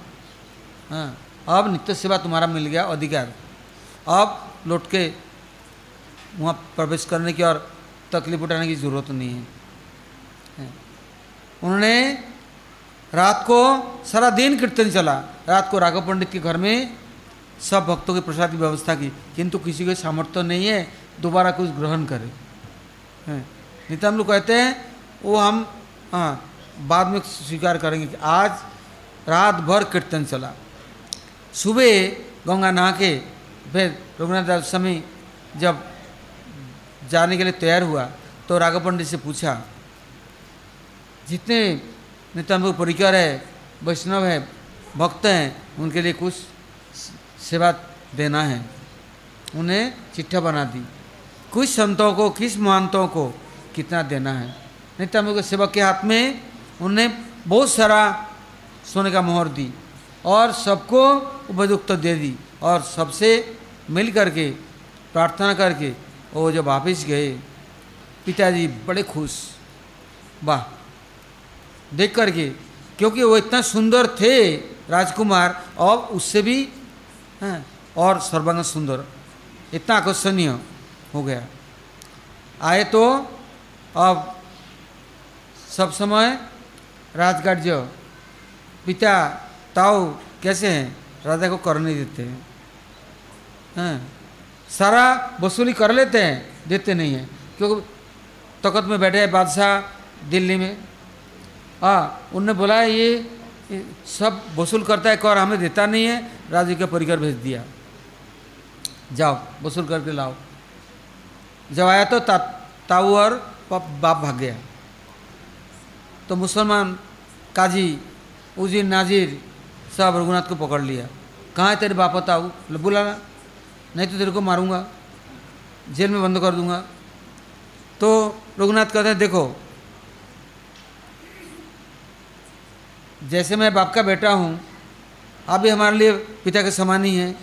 हाँ अब नित्य सेवा तुम्हारा मिल गया अधिकार। अब लौट के वहाँ प्रवेश करने की और तकलीफ़ उठाने की ज़रूरत नहीं है उन्होंने रात को सारा दिन कीर्तन चला। रात को राघव पंडित के घर में सब भक्तों के प्रसाद की व्यवस्था की, किंतु किसी को सामर्थ्य नहीं है, दोबारा कुछ ग्रहण करे। हैं। नित्यान लोग कहते हैं, वो हम हाँ बाद में स्वीकार करेंगे कि आज रात भर कीर्तन चला। सुबह गंगा नहा के फिर रघुनाथ दास स्वामी जब जाने के लिए तैयार हुआ तो राघव पंडित से पूछा, जितने नित्यानंद परिकर है, वैष्णव है, भक्त हैं, उनके लिए कुछ सेवा देना है। उन्हें चिट्ठा बना दी। कुछ संतों को, किस महंतों को कितना देना है? नित्यानंद के सेवक के हाथ में उन्हें बहुत सारा सोने का मोहर दी और सबको उपयुक्त दे दी और सबसे मिल करके, प्रार्थना करके वो जब वापिस गए, पिताजी बड़े खुश। वाह। देख करके, क्योंकि वो इतना सुंदर थे राजकुमार, और उससे भी हैं। और सर्वांग सुंदर। इतना आकर्षणीय हो गया। आए तो अब सब समय राजकार्य, पिता, ताऊ कैसे हैं? राजा को कर नहीं देते हैं। हैं। सारा वसूली कर लेते हैं, देते नहीं हैं। क्योंकि तकत में बैठे हैं बादशाह दिल्ली में। हाँ उनने बोला ये सब वसूल करता है कर हमें देता नहीं है राजू के परिकर भेज दिया। जाओ वसूल करके लाओ। जब आया तो ता, ताऊ और बाप भाग गया। तो मुसलमान काजी उजीर नाजीर सब रघुनाथ को पकड़ लिया। कहाँ है तेरे बाप ताऊ? बोले, बुला ना नहीं तो तेरे को मारूँगा जेल में बंद कर दूँगा। तो रघुनाथ कहते हैं देखो जैसे मैं बाप का बेटा हूँ, आप भी हमारे लिए पिता के समान ही हैं।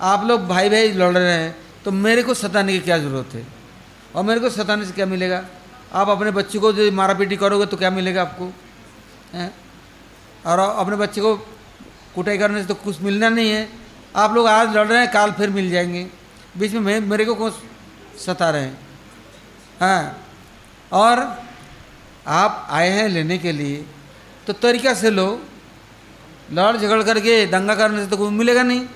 आप लोग भाई भाई लड़ रहे हैं तो मेरे को सताने की क्या ज़रूरत है? और मेरे को सताने से क्या मिलेगा? आप अपने बच्चे को जो मारा पीटी करोगे तो क्या मिलेगा आपको? हैं? और अपने बच्चे को कुटाई करने से तो कुछ मिलना नहीं है। आप लोग आज लड़ रहे हैं, काल फिर मिल जाएँगे। बीच में, मेरे को कौन सता रहे हैं? हाँ। और आप आए हैं लेने के लिए। तो तरीका से लो। लड़ झगड़ करके दंगा करने से तो कोई मिलेगा नहीं।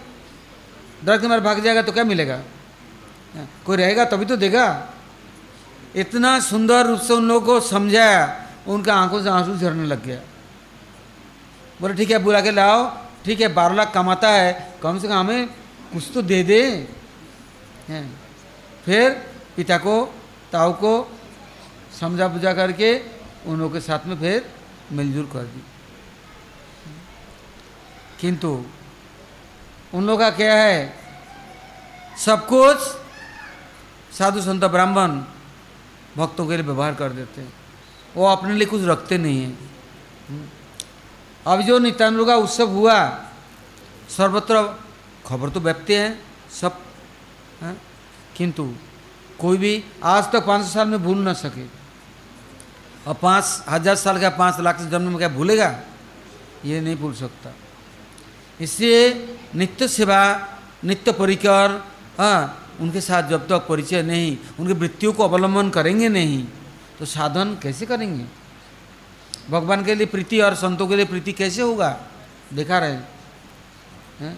डर के मारे भाग जाएगा तो क्या मिलेगा? हाँ, कोई रहेगा तभी तो देगा। इतना सुंदर रूप से उन लोगों को समझाया उनका आँखों से आँसू झरने लग गया। बोले ठीक है बुला के लाओ। ठीक है बारह लाख कमाता है। कम से कम हमें कुछ तो दे दे। फिर पिता को ताऊ को समझा बुझा करके उन लोगों के साथ में फिर मिलजुल कर दी। किंतु उन लोगों का क्या है? सब कुछ साधु संत ब्राह्मण भक्तों के लिए व्यवहार कर देते हैं। वो अपने लिए कुछ रखते नहीं हैं। अब जो नित्यानंद का उत्सव हुआ, सर्वत्र खबर तो व्याप्ति है सब, है? किंतु कोई भी आज तक पाँच सौ साल में भूल ना सके। और पाँच, हज़ार साल का पाँच लाख से जन्म में क्या भूलेगा? ये नहीं भूल सकता। इसलिए नित्य सेवा, नित्य परिकर हाँ उनके साथ जब तक परिचय नहीं, उनकी वृत्तियों को अवलंबन करेंगे नहीं तो साधन कैसे करेंगे? भगवान के लिए प्रीति और संतों के लिए प्रीति कैसे होगा? देखा रहे हैं।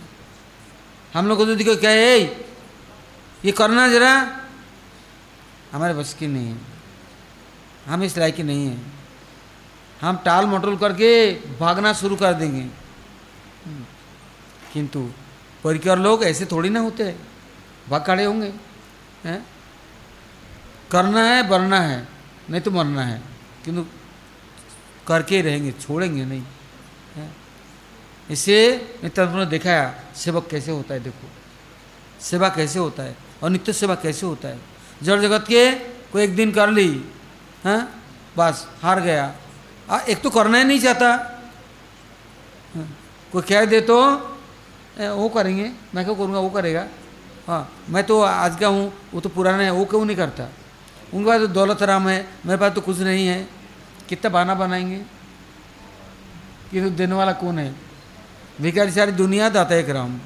हम लोग को तो देखो क्या है ये करना जरा, हमारे बस की नहीं है। हम इस लायक नहीं हैं। हम टाल मटोल करके भागना शुरू कर देंगे। किंतु परिकर लोग ऐसे थोड़ी ना होते। हैं भाग खड़े होंगे, हैं? करना है बनना है, नहीं तो मरना है। किंतु करके ही रहेंगे, छोड़ेंगे नहीं, है? इसे नित्य ने दिखाया, सेवक कैसे होता है देखो। सेवा कैसे होता है? और नित्य सेवा कैसे होता है? जड़ जगत के कोई एक दिन कर ली हैं? बस हार गया। आ, एक तो करना ही नहीं चाहता। हाँ, कोई कह दे तो ए, वो करेंगे। मैं क्या करूँगा वो करेगा। हाँ मैं तो आज का हूँ वो तो पुराना है वो क्यों नहीं करता? उनके पास तो दौलत राम है मेरे पास तो कुछ नहीं है। कितना बहाना बनाएँगे? कि तो देने वाला कौन है? भिखारी सारी दुनिया दाता एक राम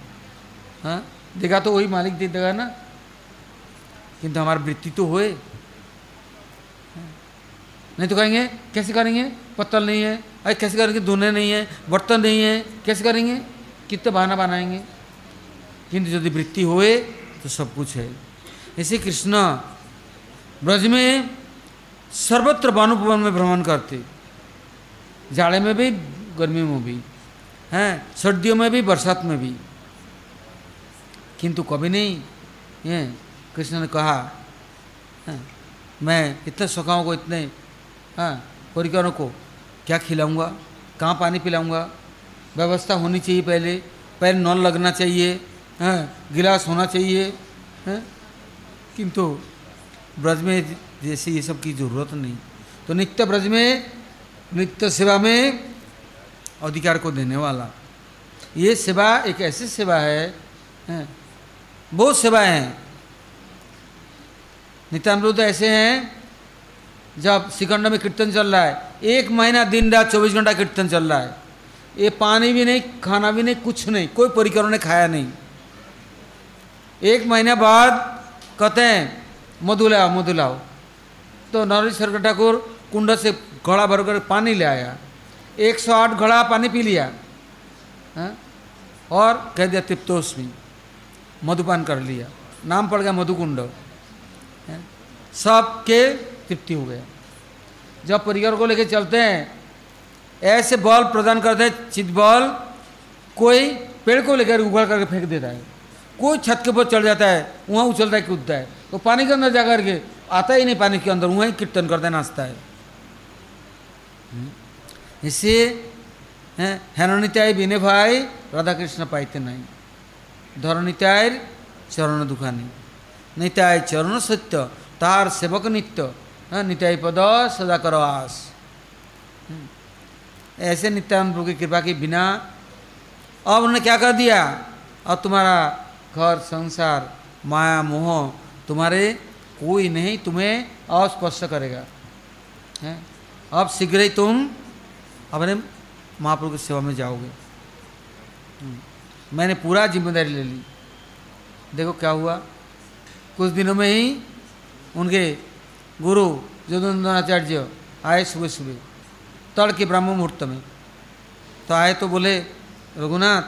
हाँ देखा तो वही मालिक दे देगा ना? किंतु हमारा वृत्ति तो होए। नहीं तो कहेंगे, कैसे करेंगे? पत्तल नहीं है। अरे, कैसे करेंगे? धोने नहीं है, बर्तन नहीं है। कैसे करेंगे? कितने बहाना बनाएँगे? किंतु यदि वृत्ति होए तो सब कुछ है। ऐसे कृष्ण ब्रज में सर्वत्र बानुपवन में भ्रमण करते। जाड़े में भी गर्मियों में भी, हैं? सर्दियों में भी, बरसात में भी। किंतु कभी नहीं कृष्ण ने कहा मैं इतने सखाओं को इतने हाँ परिकरों को। क्या खिलाऊँगा? कहाँ पानी पिलाऊँगा? व्यवस्था होनी चाहिए पहले। पैर नॉन लगना चाहिए हाँ गिलास होना चाहिए हैं। किंतु ब्रज में जैसे ये सब की ज़रूरत नहीं। तो नित्य ब्रज में नित्य सेवा में अधिकार को देने वाला। ये सेवा एक ऐसी सेवा है, है बहुत सेवाएँ हैं। नित्यानुरुद्ध ऐसे हैं जब सिकंड में कीर्तन चल रहा है, एक महीना, दिन रात, चौबीस घंटा कीर्तन चल रहा है। ये पानी भी नहीं, खाना भी नहीं, कुछ नहीं, कोई परिकरों ने खाया नहीं। एक महीने बाद कहते हैं मधु लाओ मधु लाओ तो नरेश्वर ठाकुर कुंड से घड़ा भर कर पानी ले आया। एक सौ आठ घड़ा पानी पी लिया, है? और कह दिया तिप्तोस्मी मधुपान कर लिया। नाम पड़ गया मधुकुंड सबके तृप्ति हो गया। जब परिकर को लेके चलते हैं, ऐसे बॉल प्रदान करते हैं, चित बॉल कोई पेड़ को लेकर उगड़ करके फेंक देता है। कोई छत के ऊपर चढ़ जाता है, वहाँ उछलता है कूदता है। तो पानी के अंदर जा कर के आता ही नहीं पानी के अंदर, वहीं कीर्तन करता है, नाचता है। हम्म। इससे हेननित्याय बिने भाई राधा कृष्ण पाईते नहीं। धरणित्याय चरण दुखानी। नित्याय चरण सत्य, तार सेवक नित्य। नित्याय पद सदा करो आस। ऐसे नित्यानंद प्रभु की कृपा के बिना अब उन्होंने क्या कर दिया? अब तुम्हारा घर, संसार, माया, मोह तुम्हारे कोई नहीं, तुम्हें अस्पष्ट करेगा। है? अब शीघ्र ही तुम अपने महाप्रभु की सेवा में जाओगे। हम्म। मैंने पूरा ज़िम्मेदारी ले ली। देखो क्या हुआ। कुछ दिनों में ही उनके गुरु जदुनाचार्य आए सुबह सुबह। तड़के ब्रह्म मुहूर्त में। तो आए तो बोले, रघुनाथ,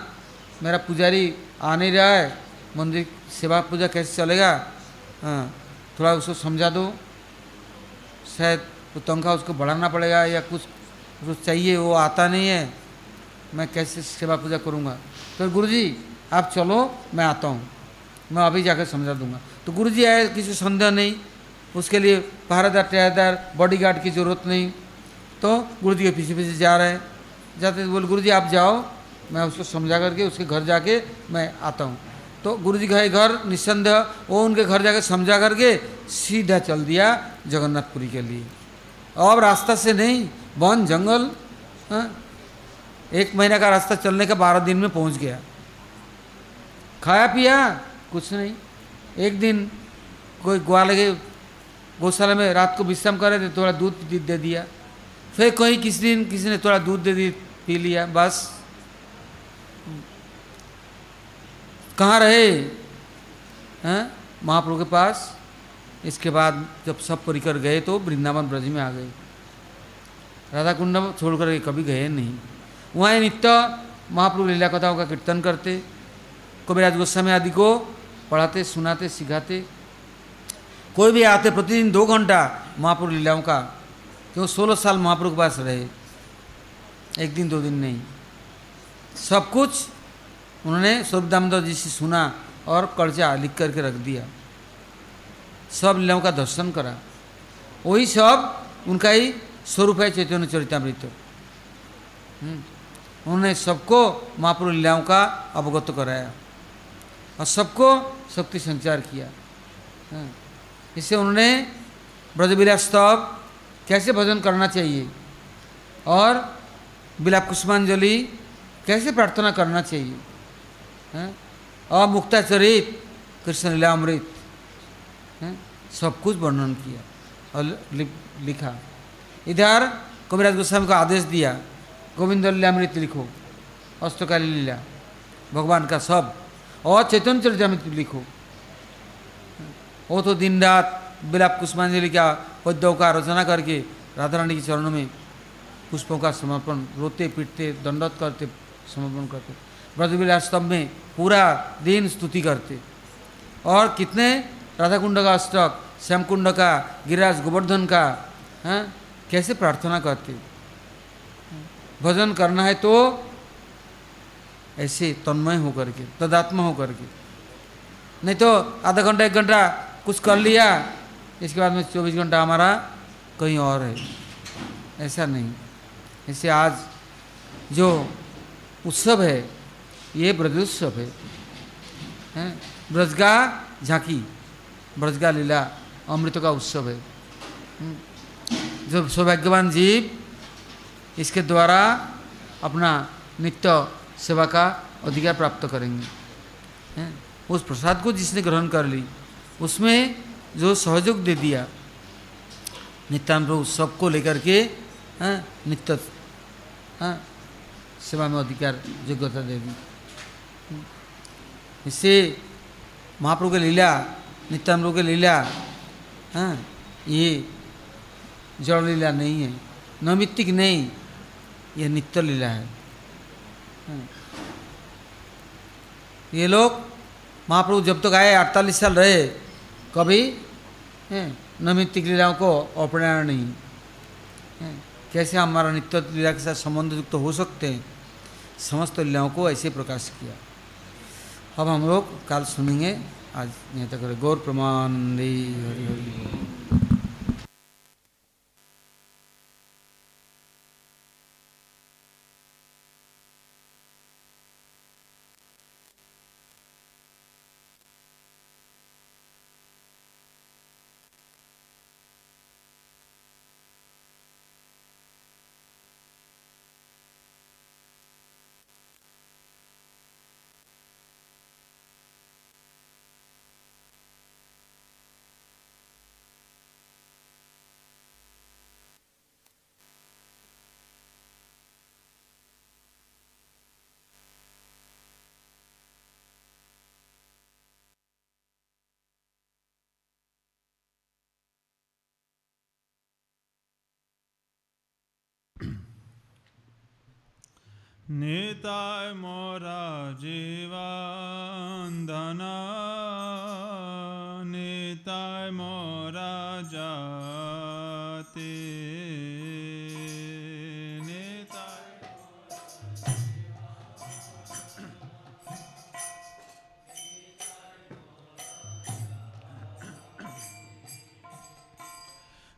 मेरा पुजारी आ नहीं रहा है। मंदिर सेवा पूजा कैसे चलेगा? हाँ थोड़ा उसको समझा दो। शायद वो तनख्वाह उसको बढ़ाना पड़ेगा या कुछ कुछ चाहिए वो आता नहीं है। मैं कैसे सेवा पूजा करूँगा? तो गुरु जी आप चलो, मैं आता हूँ। मैं अभी जाकर समझा दूँगा। तो गुरु जी आए, किसी संदेह नहीं। उसके लिए पहरेदार टहरेदार बॉडीगार्ड की ज़रूरत नहीं। तो गुरु जी के पीछे पीछे जा रहे हैं। जाते बोले गुरु जी आप जाओ, मैं उसको समझा करके उसके घर जाके मैं आता हूँ। तो गुरु जी गए घर निस्संदेह, वो उनके घर जाके समझा करके सीधा चल दिया जगन्नाथपुरी के लिए। अब रास्ता से नहीं, वन जंगल हाँ एक महीने का रास्ता चलने का बारह दिन में पहुँच गया। खाया पिया, कुछ नहीं। एक दिन कोई ग्वाल के गौशाला में रात को विश्राम कर रहे थे, थोड़ा दूध दे दिया। फिर कोई किसी दिन किसी ने थोड़ा दूध दे दी, पी लिया, बस। कहाँ रहे? हैं? महाप्रभु के पास। इसके बाद जब सब परिकर गए तो वृंदावन ब्रज में आ गए। राधा कुंड छोड़ कर कभी गए नहीं। वहाँ नित्य महाप्रभु लीला कथाओं का कीर्तन करते कविराज गोस्वामी आदि को पढ़ाते, सुनाते, सिखाते। कोई भी आते प्रतिदिन दो घंटा महाप्रभु लीलाओं का, क्यों सोलह साल महाप्रभु के पास रहे? एक दिन, दो दिन नहीं। सब कुछ उन्होंने स्वरूप दामोदर जी से सुना और कर्जा लिख करके रख दिया। सब लीलाओं का दर्शन करा। वही सब उनका ही स्वरूप है चैतन्य चरितमृत। हम्म। उन्होंने सबको महाप्रभु लीलाओं का अवगत कराया और सबको शक्ति संचार किया। हाँ। इससे उन्होंने ब्रजविलास स्तव कैसे भजन करना चाहिए और बिलाप कुष्मांजलि कैसे प्रार्थना करना चाहिए हाँ। और मुक्ताचरित कृष्ण लीला अमृत हाँ। सब कुछ वर्णन किया और लिखा इधर कविराज गोस्वामी को आदेश दिया गोविंद लीलामृत लिखो, अष्टकाली लीला, भगवान का सब, और चैतन्य चरितमृत लिखो वो तो दिन रात बिलाप कुष्मांजलि का पद्यों का रचना करके राधा रानी के चरणों में पुष्पों का समर्पण, रोते, पीटते दंडत करते, समर्पण करते। ब्रजविलास स्तंभ में पूरा दिन स्तुति करते। और कितने? राधा कुंड का अष्टक श्याम कुंड का, गिरिराज गोवर्धन का, हैं? कैसे प्रार्थना करते? भजन करना है तो ऐसे तन्मय होकर के, तदात्मा होकर के। नहीं तो आधा घंटा, एक घंटा कुछ कर लिया, इसके बाद में चौबीस घंटा हमारा कहीं और है। ऐसा नहीं। ऐसे आज जो उत्सव है, ये ब्रजोत्सव है। हैं? ब्रज का झांकी ब्रज का लीला, अमृत का उत्सव है। हम्म। जो सौभाग्यवान जीव, इसके द्वारा अपना नित्य सेवा का अधिकार प्राप्त करेंगे। उस प्रसाद को जिसने ग्रहण कर ली उसमें जो सहयोग दे दिया। नित्यान प्रभु सबको लेकर के नित्य हाँ सेवा में अधिकार, योग्यता दे दी। इससे महाप्रभु की लीला नित्यान प्रभु की लीला हाँ ये जड़ लीला नहीं है, नैमित्तिक नहीं यह नित्य लीला है। ये लोग महाप्रभु जब तक तो आए, अड़तालीस साल रहे कभी नैमित्तिक लीलाओं को अपनाया नहीं। कैसे हमारा नित्य लीला के साथ संबंध युक्त हो सकते हैं? समस्त लीलाओं को ऐसे प्रकाश किया। अब हम लोग काल सुनेंगे। आज यहाँ तक गौर प्रमाण हरि हरि। नेताय मोरा जीवांधना नेताय मोरा जाते।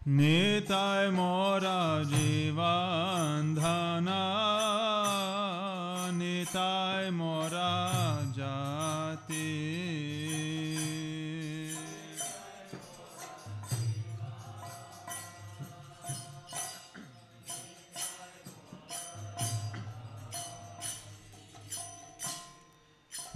नेताय मोरा जीवांधना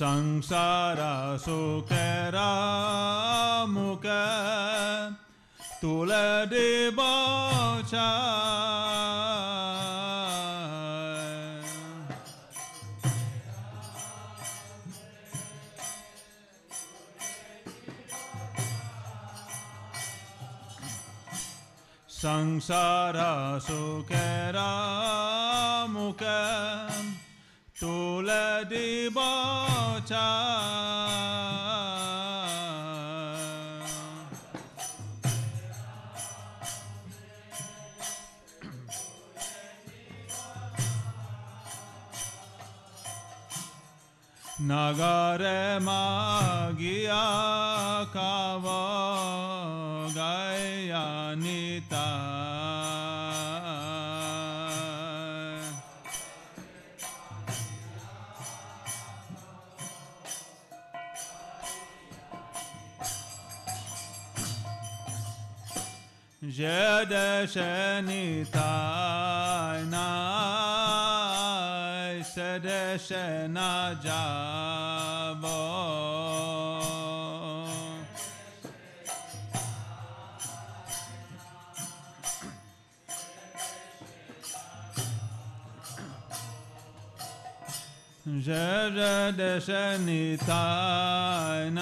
संसार सुखेरा मुख तुल देव संसार सुखेरा मुख तुल देवा Raja. Nagare magia kava. Jadashani Tainai Sadashana Jabo Jadashani Tainai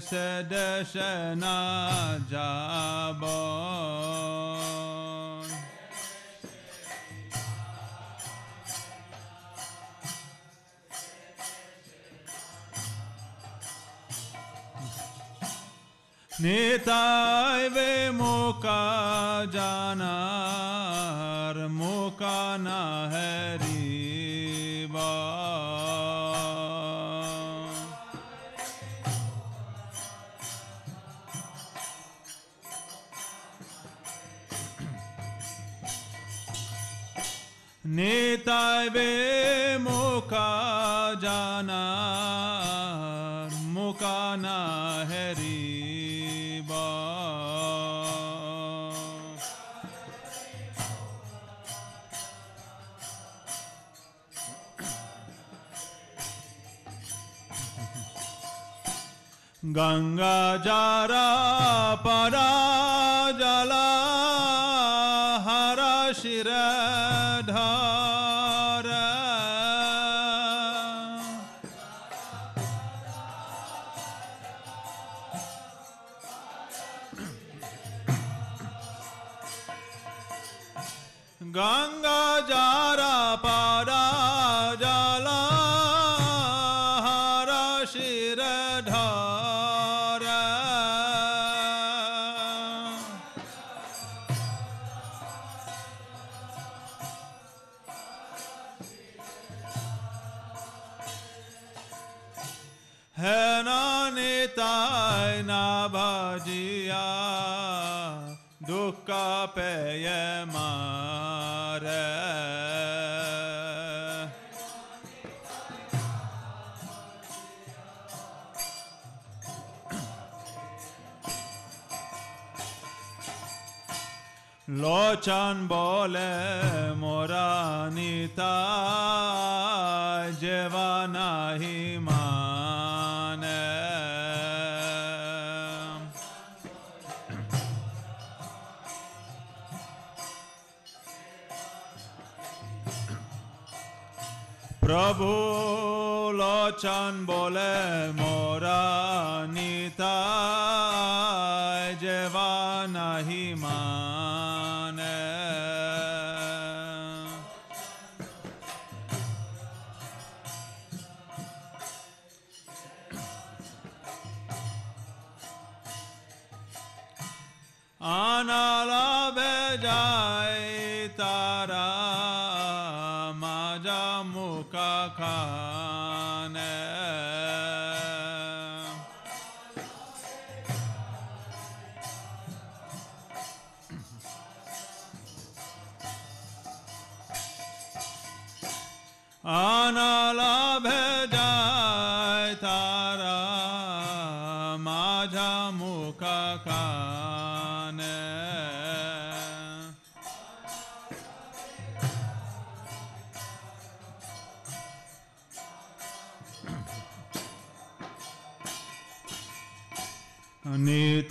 षडशना जाबो। नेताय वे मोका जाना मौका ना है नेताय मोका जाना मोकाना हरी बा गंगा जारा परा मार। लोचन बोले मोरा नीता जेवा नाही मा প্রভু লোচন বলে মোরা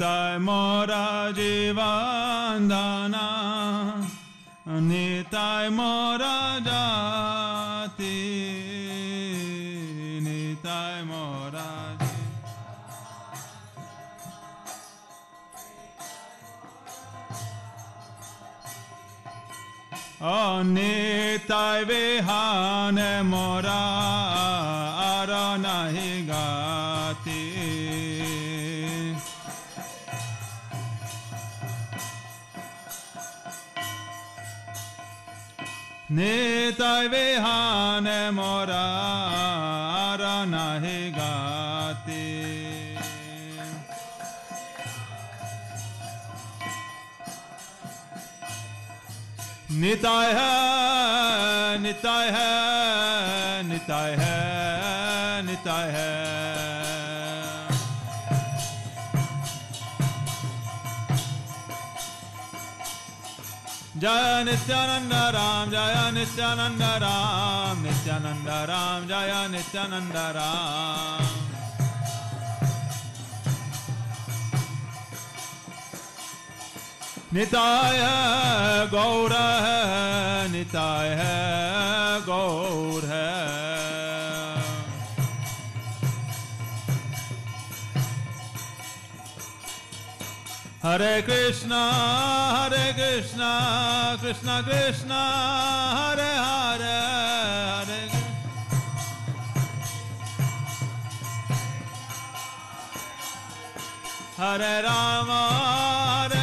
Nitai mora jivandana, nitai mora jati, nitai mora Oh, nitai vihane mora, Nitai vihane morara nahi gati. Nitai hai, nitai hai, nitai hai, nitai hai. जय नित्यानंद राम, जय नित्यानंद राम नित्यानंद राम, जय नित्यानंद राम। निताय गौर निताय गौर। Hare Krishna, Hare Krishna, Krishna Krishna, Hare Hare, Hare Hare. Rama, Hare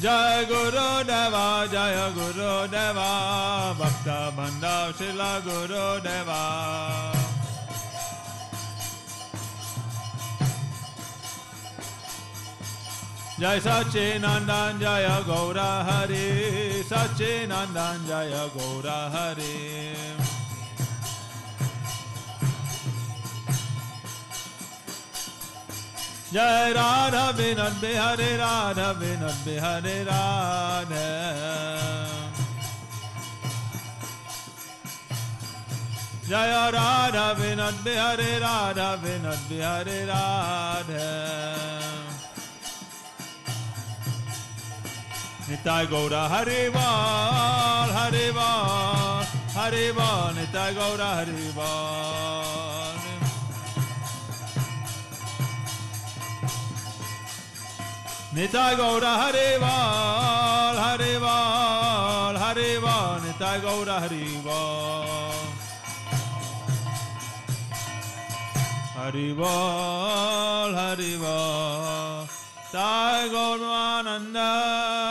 जय गुरुदेवा जय गुरुदेवा भक्त बंधव शिल गुरुदेवा जय सच्चिनंदन जय गौर हरि सच्चिनंदन जय गौर Hari. Jai Radha Vinan Bihare Radha Vinan Bihare Radha. Jaya Radha Vinod Bihare Radha Vinod Bihare Radha. Nitai Gaura Harival Harival Harival Nitai Gaura Harival Nitai Gaura Hareval, Hareval, Hareval, Nitai Gaura Hareval. Hareval, Hareval, Tai Gaura Ananda.